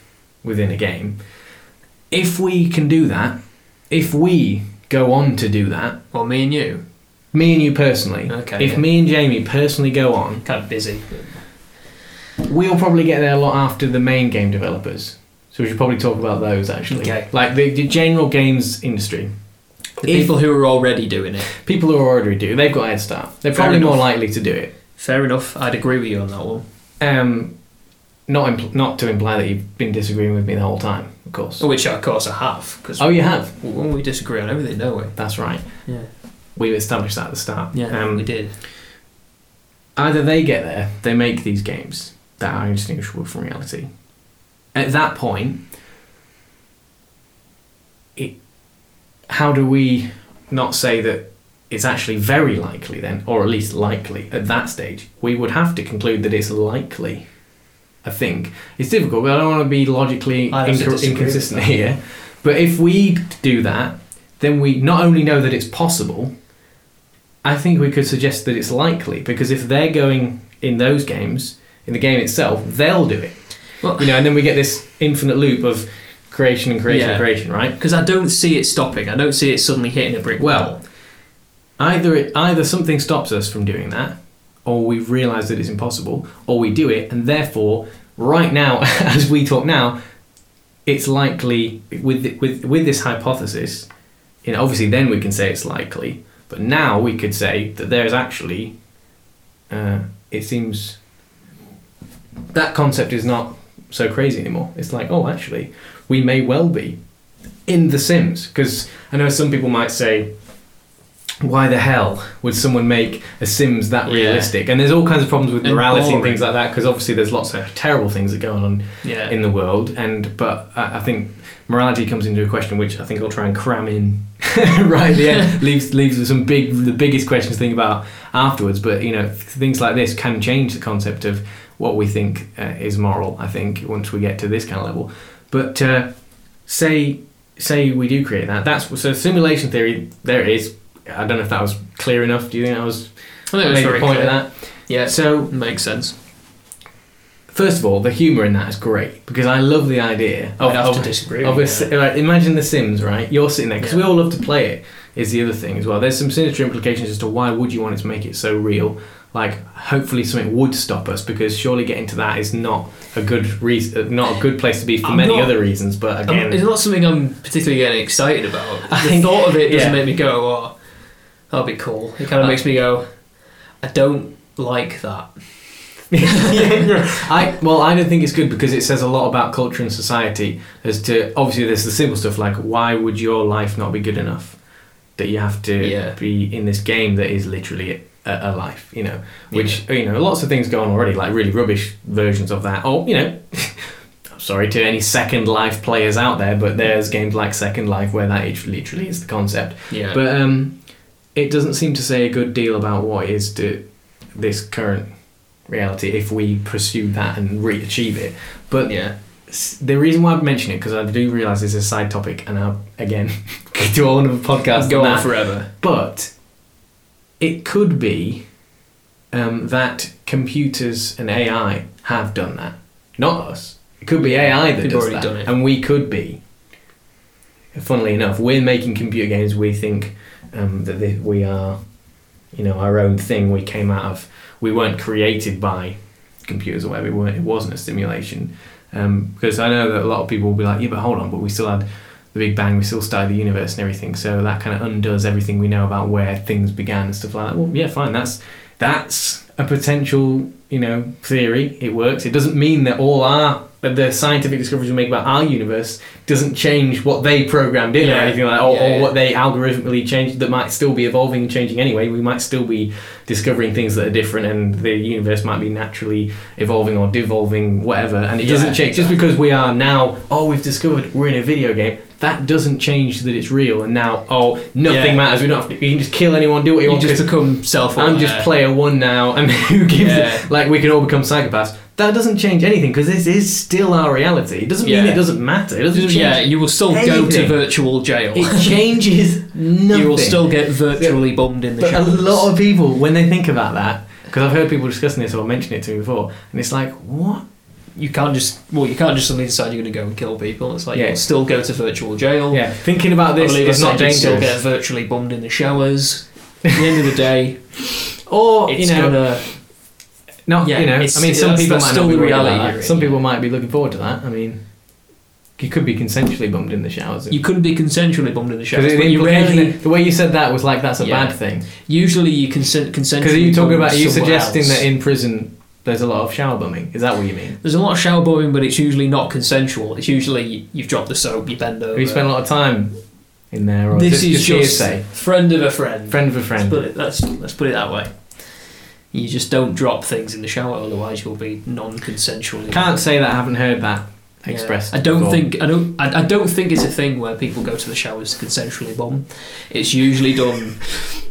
within a game. If we can do that, if we go on to do that, Well, me and you, me and you personally, Okay, if yeah. me and Jamie personally go on, kind of busy. We'll probably get there a lot after the main game developers. So we should probably talk about those actually. Okay. Like the, the general games industry. The If- people who are already doing it. People who are already do, they've got a head start. They're Fair probably more likely to do it. Fair enough. I'd agree with you on that one. Um, not impl- not to imply that you've been disagreeing with me the whole time, of course. Which, of course, I have. Because Oh, you have. we disagree on everything, don't we? That's right. Yeah. We established that at the start. Yeah, Um, we did. either they get there, they make these games that are indistinguishable from reality. At that point, it, how do we not say that it's actually very likely then, or at least likely at that stage? We would have to conclude that it's likely. I think it's difficult, but I don't want to be logically I'd have to incor- disagree with inconsistent here. But if we do that, then we not only know that it's possible, I think we could suggest that it's likely because if they're going in those games, in the game itself, they'll do it. Well- you know, and then we get this infinite loop of creation and creation Yeah. and creation, right? Because I don't see it stopping. I don't see it suddenly hitting a brick Well, wall. Either it, either something stops us from doing that, or we've realised that it's impossible, or we do it, and therefore, right now, <laughs> as we talk now, it's likely with with with this hypothesis. You know, obviously, then we can say it's likely, but now we could say that there's actually. Uh, it seems that concept is not so crazy anymore. It's like, oh, actually, we may well be in The Sims because I know some people might say, why the hell would someone make a Sims that Yeah. realistic? And there's all kinds of problems with And morality and things like that because obviously there's lots of terrible things that go on Yeah. in the world. And but I, I think morality comes into a question which I think I'll try and cram in <laughs> right at the end. <laughs> leaves leaves some big the biggest questions to think about afterwards. But you know things like this can change the concept of what we think uh, is moral. I think once we get to this kind of level. But uh, say say we do create that. That's so simulation theory. There it is. I don't know if that was clear enough. Do you think that was I think was made the point clear. of that? Yeah. So makes sense. First of all, the humour in that is great because I love the idea of, I'd have to disagree of with a, si- like, imagine The Sims, right? You're sitting there because we all love to play it. Is the other thing as well. There's some sinister implications as to why would you want it to make it so real. Like, hopefully, something would stop us because surely getting to that is not a good reason, not a good place to be for I'm many not- other reasons. But again, it's not something I'm particularly getting excited about. I <laughs> the think- thought of it doesn't yeah. make me go, "Oh, that'll be cool." It kind of Uh, makes me go, "I don't like that." <laughs> <laughs> I well, I don't think it's good because it says a lot about culture and society. As to obviously, there's the simple stuff like why would your life not be good enough that you have to Yeah. be in this game that is literally a, a life, you know, which you know lots of things go on already, like really rubbish versions of that, or you know. <laughs> Sorry to any Second Life players out there, but there's games like Second Life where that literally is the concept. Yeah. But um, it doesn't seem to say a good deal about what is to this current reality if we pursue that and re- achieve it. But yeah. the reason why I mention it because I do realise it's a side topic, and I again <laughs> could do a whole other podcast. Go on forever. But it could be um, that computers and AI have done that, not us. It could be AI that They've does already that, done it. and we could be. Funnily enough, we're making computer games. We think um, that we are, you know, our own thing. We came out of. We weren't created by computers or whatever. It, weren't, it wasn't a simulation. Um, because I know that a lot of people will be like, yeah, but hold on, but we still had the Big Bang, we still started the universe and everything. So that kind of undoes everything we know about where things began and stuff like that. Well, yeah, fine. That's that's a potential, you know, theory. It works. It doesn't mean that all our that the scientific discoveries we make about our universe doesn't change what they programmed in or anything like that, or, Yeah, or what they algorithmically changed that might still be evolving and changing anyway. We might still be discovering things that are different, and the universe might be naturally evolving or devolving, whatever. And it Yeah, doesn't change just because we are now. Oh, we've discovered we're in a video game. That doesn't change that it's real. And now, oh, nothing Yeah. matters. We don't. Have to, you can just kill anyone, do what you, You want. just become self I'm just player one now, and <laughs> who gives Yeah. it? Like we can all become psychopaths. That doesn't change anything because this is still our reality. It doesn't mean Yeah. it doesn't matter. It doesn't change. Yeah, you will still go to anything. virtual jail. It changes nothing. <laughs> you will still get virtually bombed in the But a showers. lot of people, when they think about that, because I've heard people discussing this or mention it to me before, and it's like, what? you can't just well, you can't just suddenly decide you're going to go and kill people. It's like Yeah. you'll still go to virtual jail. Yeah, thinking about I this believe is I not you'd still dangerous. get virtually bombed in the showers. At the end of the day, <laughs> Or it's you know, gonna. Not yeah, you know. I mean, some people might still not be the worried about reality Some people might be looking forward to that. I mean, you could be consensually bummed in the showers. You couldn't be consensually bummed in the showers, Because but the, you implication- rarely. the way you said that was like that's a Yeah. bad thing. Usually, you consent consensually. Because you talking about? Are you suggesting else. that in prison there's a lot of shower bumming? Is that what you mean? There's a lot of shower bumming, but it's usually not consensual. It's usually you've dropped the soap, you bend over. Have you spent a lot of time in there, this is is it just hearsay? friend of a friend. Friend of a Let's friend. put it. Let's let's put it that way. You just don't drop things in the shower, otherwise you'll be non-consensually. Can't say that I haven't heard that Yeah. expressed. I don't before. think I don't I, I don't think it's a thing where people go to the showers to consensually bomb. It's usually done.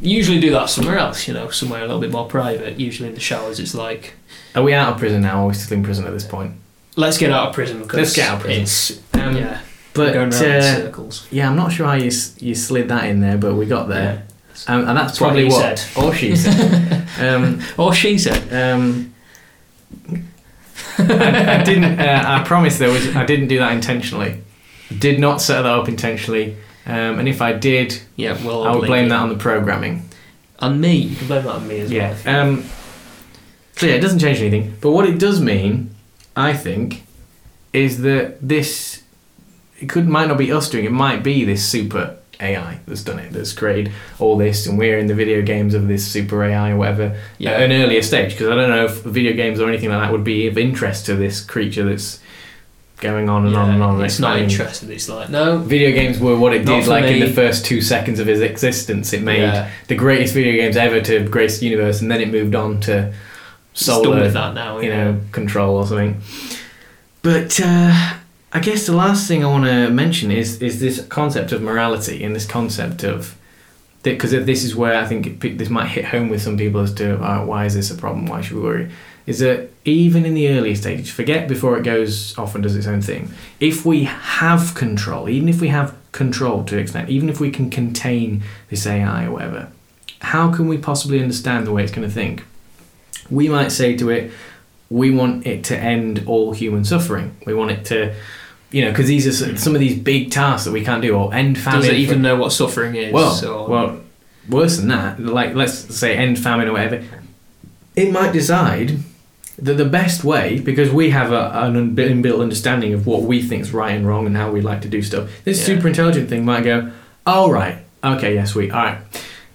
Usually do that somewhere else, you know, somewhere a little bit more private. Usually in the showers, it's like Are we out of prison now? Or are we still in prison at this point? let's get out of prison because Let's get out of prison. It's Um, yeah, But going around in uh, circles. yeah, I'm not sure how you you slid that in there, but we got there, um, and that's, That's probably what, said. or she said. <laughs> um, Or she said. um, I, I didn't. Uh, I promise there was. I didn't do that intentionally. Did not set that up intentionally. Um, and if I did, Yeah, well, I would blame that on the programming. on me. You can blame that on me as Yeah. well. Um, so yeah, it doesn't change anything. But what it does mean, I think, is that this it could might not be us doing it. Might be this super AI that's done it, that's created all this, and we're in the video games of this super AI or whatever Yeah. at an earlier stage. Because I don't know if video games or anything like that would be of interest to this creature that's going on and on and on. It's not interested. It's like no. Video games were what it did, like in the first two seconds of its existence. It made Yeah. the greatest video games ever to grace the universe, and then it moved on to solar, with that now. you know, control or something. But uh, I guess the last thing I want to mention is is this concept of morality and this concept of because this is where I think it, this might hit home with some people as to uh, why is this a problem? Why should we worry? Is that even in the early stages, forget before it goes off and does its own thing. If we have control, even if we have control to an extent, even if we can contain this AI or whatever, how can we possibly understand the way it's going to think? We might say to it, we want it to end all human suffering. We want it to, you know, because these are some of these big tasks that we can't do, or end famine. Does it even know what suffering is? well, or- well, worse than that. Like let's say end famine or whatever. It might decide that the best way, because we have a, an inbuilt understanding of what we think is right and wrong and how we like to do stuff. This Yeah. super intelligent thing might go, "All right, okay, yeah, sweet, all right."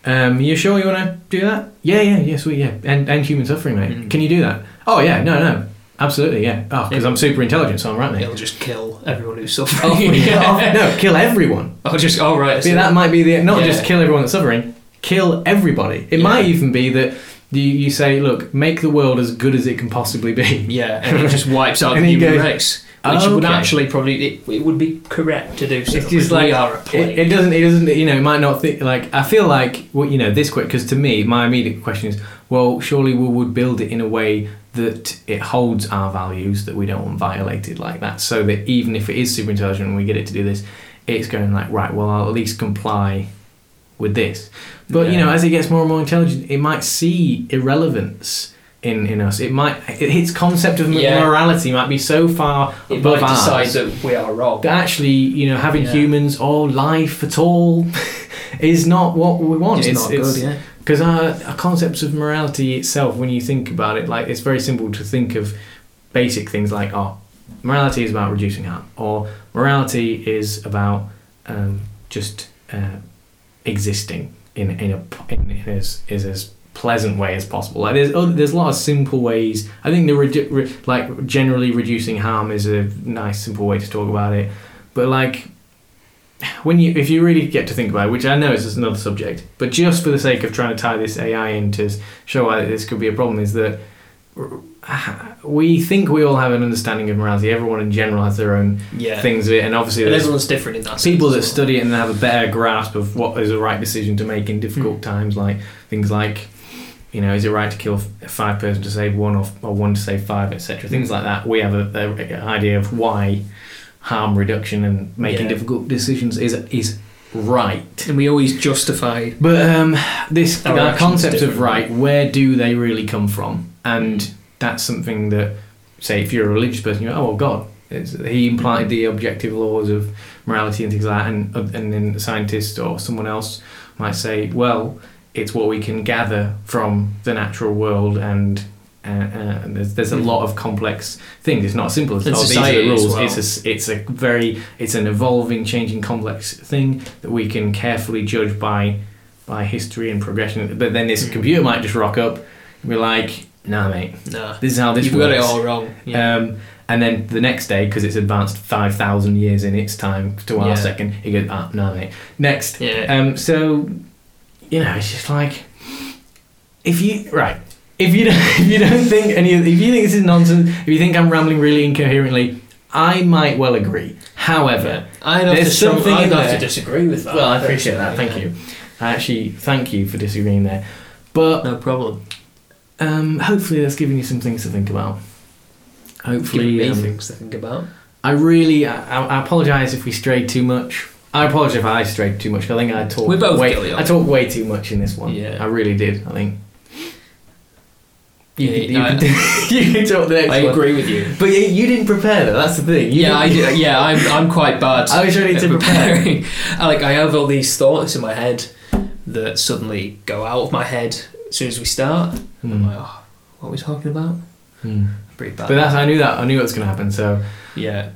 Um, you sure you want to do that? Yeah, yeah, yeah, sweet, yeah. End, end human suffering, mate. Mm. Can you do that? Oh yeah, no, no, absolutely, yeah. Oh, because. I'm super intelligent, so I'm right, mate. It'll just kill everyone who's Oh, <laughs> suffering. <laughs> yeah, no, kill everyone. Oh, just oh right. See, so- that might be the not Yeah. just kill everyone that's suffering, kill everybody. It Yeah. might even be that you, you say, look, make the world as good as it can possibly be. Yeah, and it just wipes out <laughs> And the he human goes, race, which "Oh, would actually probably it, it would be correct to do so. It's just like we are a plague. it, it doesn't. It doesn't. You know, it might not think like. I feel like well, you know, this quick because to me, my immediate question is, well, surely we would build it in a way that it holds our values that we don't want violated like that, so that even if it is super intelligent and we get it to do this, it's going like right. Well, I'll at least comply with this. But you know, as it gets more and more intelligent, it might see irrelevance. In, in us, it might its concept of Yeah. morality might be so far it above might decide ours that we are wrong. that actually, you know, having Yeah. humans or life at all <laughs> is not what we want. It's, not good, yeah. Because our, our concepts of morality itself, when you think about it, like it's very simple to think of basic things like, oh, morality is about reducing harm, or morality is about um, just uh, existing in in a in, as is as pleasant way as possible. Like there's oh, there's a lot of simple ways. I think the redu- re, like generally reducing harm is a nice simple way to talk about it, but like when you if you really get to think about it, which I know is another subject, but just for the sake of trying to tie this AI in to show why this could be a problem, is that we think we all have an understanding of morality. Everyone in general has their own Yeah. things of it, and obviously And everyone's different in that people that study it and have a better grasp of what is the right decision to make in difficult Hmm. times, like things like, you know, is it right to kill five person to save one, or, or one to save five, etc. Things like that. We have a, a, a idea of why harm reduction and making Yeah. difficult decisions is is right. And we always justify. But um, this Our that concept of right, where do they really come from? And that's something that, say, if you're a religious person, you go, oh well, God, it's, he implied the objective laws of morality and things like that, and and then a scientist or someone else might say, well, it's what we can gather from the natural world and. Uh, uh, and there's, there's a lot of complex things. It's not as simple as And oh, these are the rules. well. It's a it's a very it's an evolving, changing, complex thing that we can carefully judge by by history and progression. But then this Mm. computer might just rock up and be like, "Nah, mate, Nah, this is how this you've works." got it all wrong. Yeah. Um, and then the next day, because it's advanced five thousand years in its time to our Yeah. second, he goes, "Ah, no, mate." Next, yeah. um, so you know, it's just like if you right. If you don't, <laughs> if you don't think any, of, if you think this is nonsense, if you think I'm rambling really incoherently, I might well agree. However. I'd have, there's to, I'd have to disagree with that. well, I appreciate that. Thank yeah. you. I actually thank you for disagreeing there. But No problem. um, hopefully, that's giving you some things to think about. Hopefully, me um, things to think about. I really, I, I apologise if we strayed too much. I apologise if I strayed too much. I think I talked. We're both way, I talked way too much in this one. Yeah. I really did. I think. You, Yeah, can, you, I- can, <laughs> you can talk the next I one. agree with you. But you, you didn't prepare though. That's the thing. You yeah, I do, <laughs> yeah, I'm, I'm quite bad. I was ready to prepare. preparing. I, <laughs> like I have all these thoughts in my head that suddenly go out of my head as soon as we start. And I'm Hmm. like, oh, what are we talking about? Hmm. Pretty bad. But that's I knew that I knew what was going to happen. So yeah.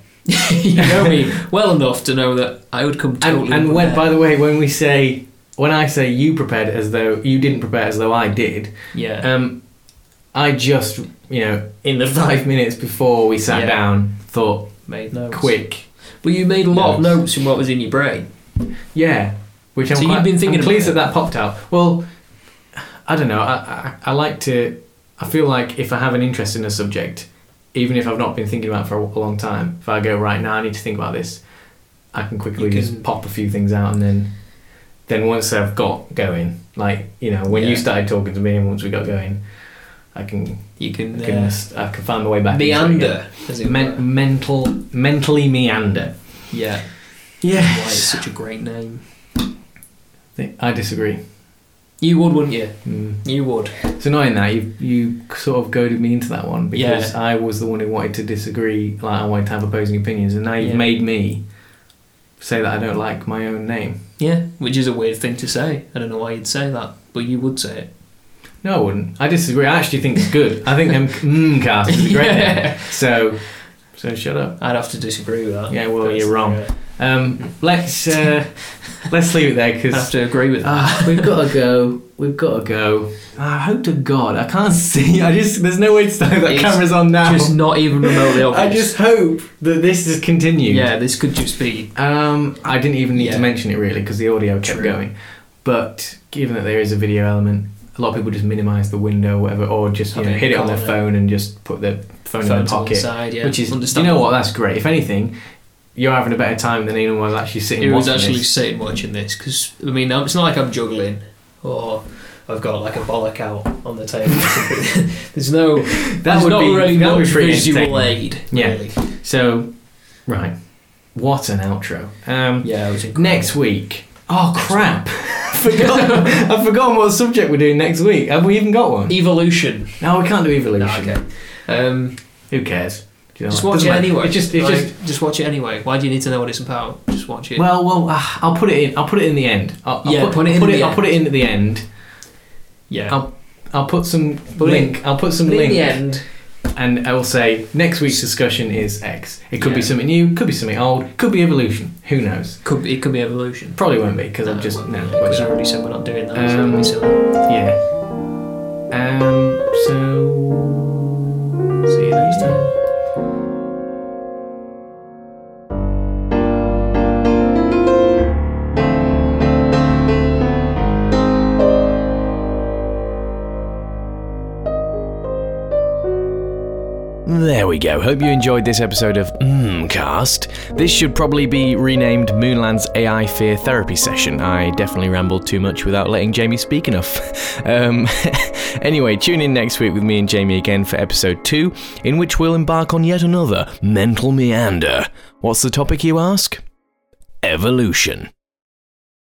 you know me well enough to know that I would come totally and, and when by the way when we say when I say you prepared as though you didn't prepare as though I did, yeah. um, I just you know in the <laughs> five minutes before we sat Yeah. down thought made notes. quick Well, you made a lot of Notes. notes from what was in your brain. yeah, which I'm So you've quite, been thinking I'm pleased about that that popped out. Well, I don't know. I, I I like to. I feel like if I have an interest in a subject, even if I've not been thinking about it for a long time, if I go right now, I need to think about this. I can quickly You just pop a few things out, and then, then once I've got going, like you know, when you Yeah. started talking to me, and once we got going, I can, You can, I can, uh, I can find my way back. into it again. meander. As it were. Men- mental, mentally meander. yeah. Yeah, Why it's such a great name. I disagree. You would, wouldn't you? Mm. You would. It's annoying that you you sort of goaded me into that one because Yeah. I was the one who wanted to disagree. Like I wanted to have opposing opinions, and now you've Yeah. made me say that I don't like my own name. Yeah, which is a weird thing to say. I don't know why you'd say that, but you would say it. No, I wouldn't. I disagree. I actually think it's good. I think them <laughs> mm cast is a great. Yeah. So, so shut up. I'd have to disagree with that. Yeah, well, Personally, you're wrong. yeah. Um, let's uh, let's leave it there because I'd have to agree with that. Ah, <laughs> we've got to go. We've got to go. I hope to God I can't <laughs> see. I just there's no way to tell that It's camera's on now. Just not even remotely obvious. I just hope that this is continued. Yeah, this could just be. Um, I didn't even need Yeah. to mention it really because the audio kept True. going. But given that there is a video element, a lot of people just minimise the window, or whatever, or just you know, hit it on their phone and just put their phone, in Phone their to one pocket. side, yeah. Which is, you know what? That's great. If anything, you're having a better time than anyone was actually sitting He was watching actually this. sitting watching this because I mean it's not like I'm juggling or I've got like a bollock out on the table. <laughs> there's no <laughs> That there's would not be really that much visual aid. Yeah. Really. So, right, what an outro. Um, Yeah. Next week. Oh crap! <laughs> Forgot. <laughs> I've forgotten what subject we're doing next week. Have we even got one? evolution. No, we can't do No, evolution. okay. Um, Who cares? Do you know just watch Doesn't it matter. anyway. It's just, it's Like, just. just watch it anyway. Why do you need to know what it's about? Just watch it. Well, well, uh, I'll put it in. I'll put it in the end. I'll, I'll Yeah, put, put it in put the it. I'll put it in at the end. yeah. I'll I'll put some Put it link. I'll put some link in the end, and I will say next week's discussion is X. It could be Yeah. something new. Could be something old. Could be evolution. Who knows? could be, it could be evolution. Probably won't be because I'm just no. Because I already said we're not doing that. so Um, it'd be silly. Yeah. Um. So. See you next time. There we go. Hope you enjoyed this episode of Mmmcast. This should probably be renamed Moonland's AI Fear Therapy Session. I definitely rambled too much without letting Jamie speak enough. <laughs> um, <laughs> anyway, tune in next week with me and Jamie again for episode 2, in which we'll embark on yet another mental meander. What's the topic, you ask? Evolution.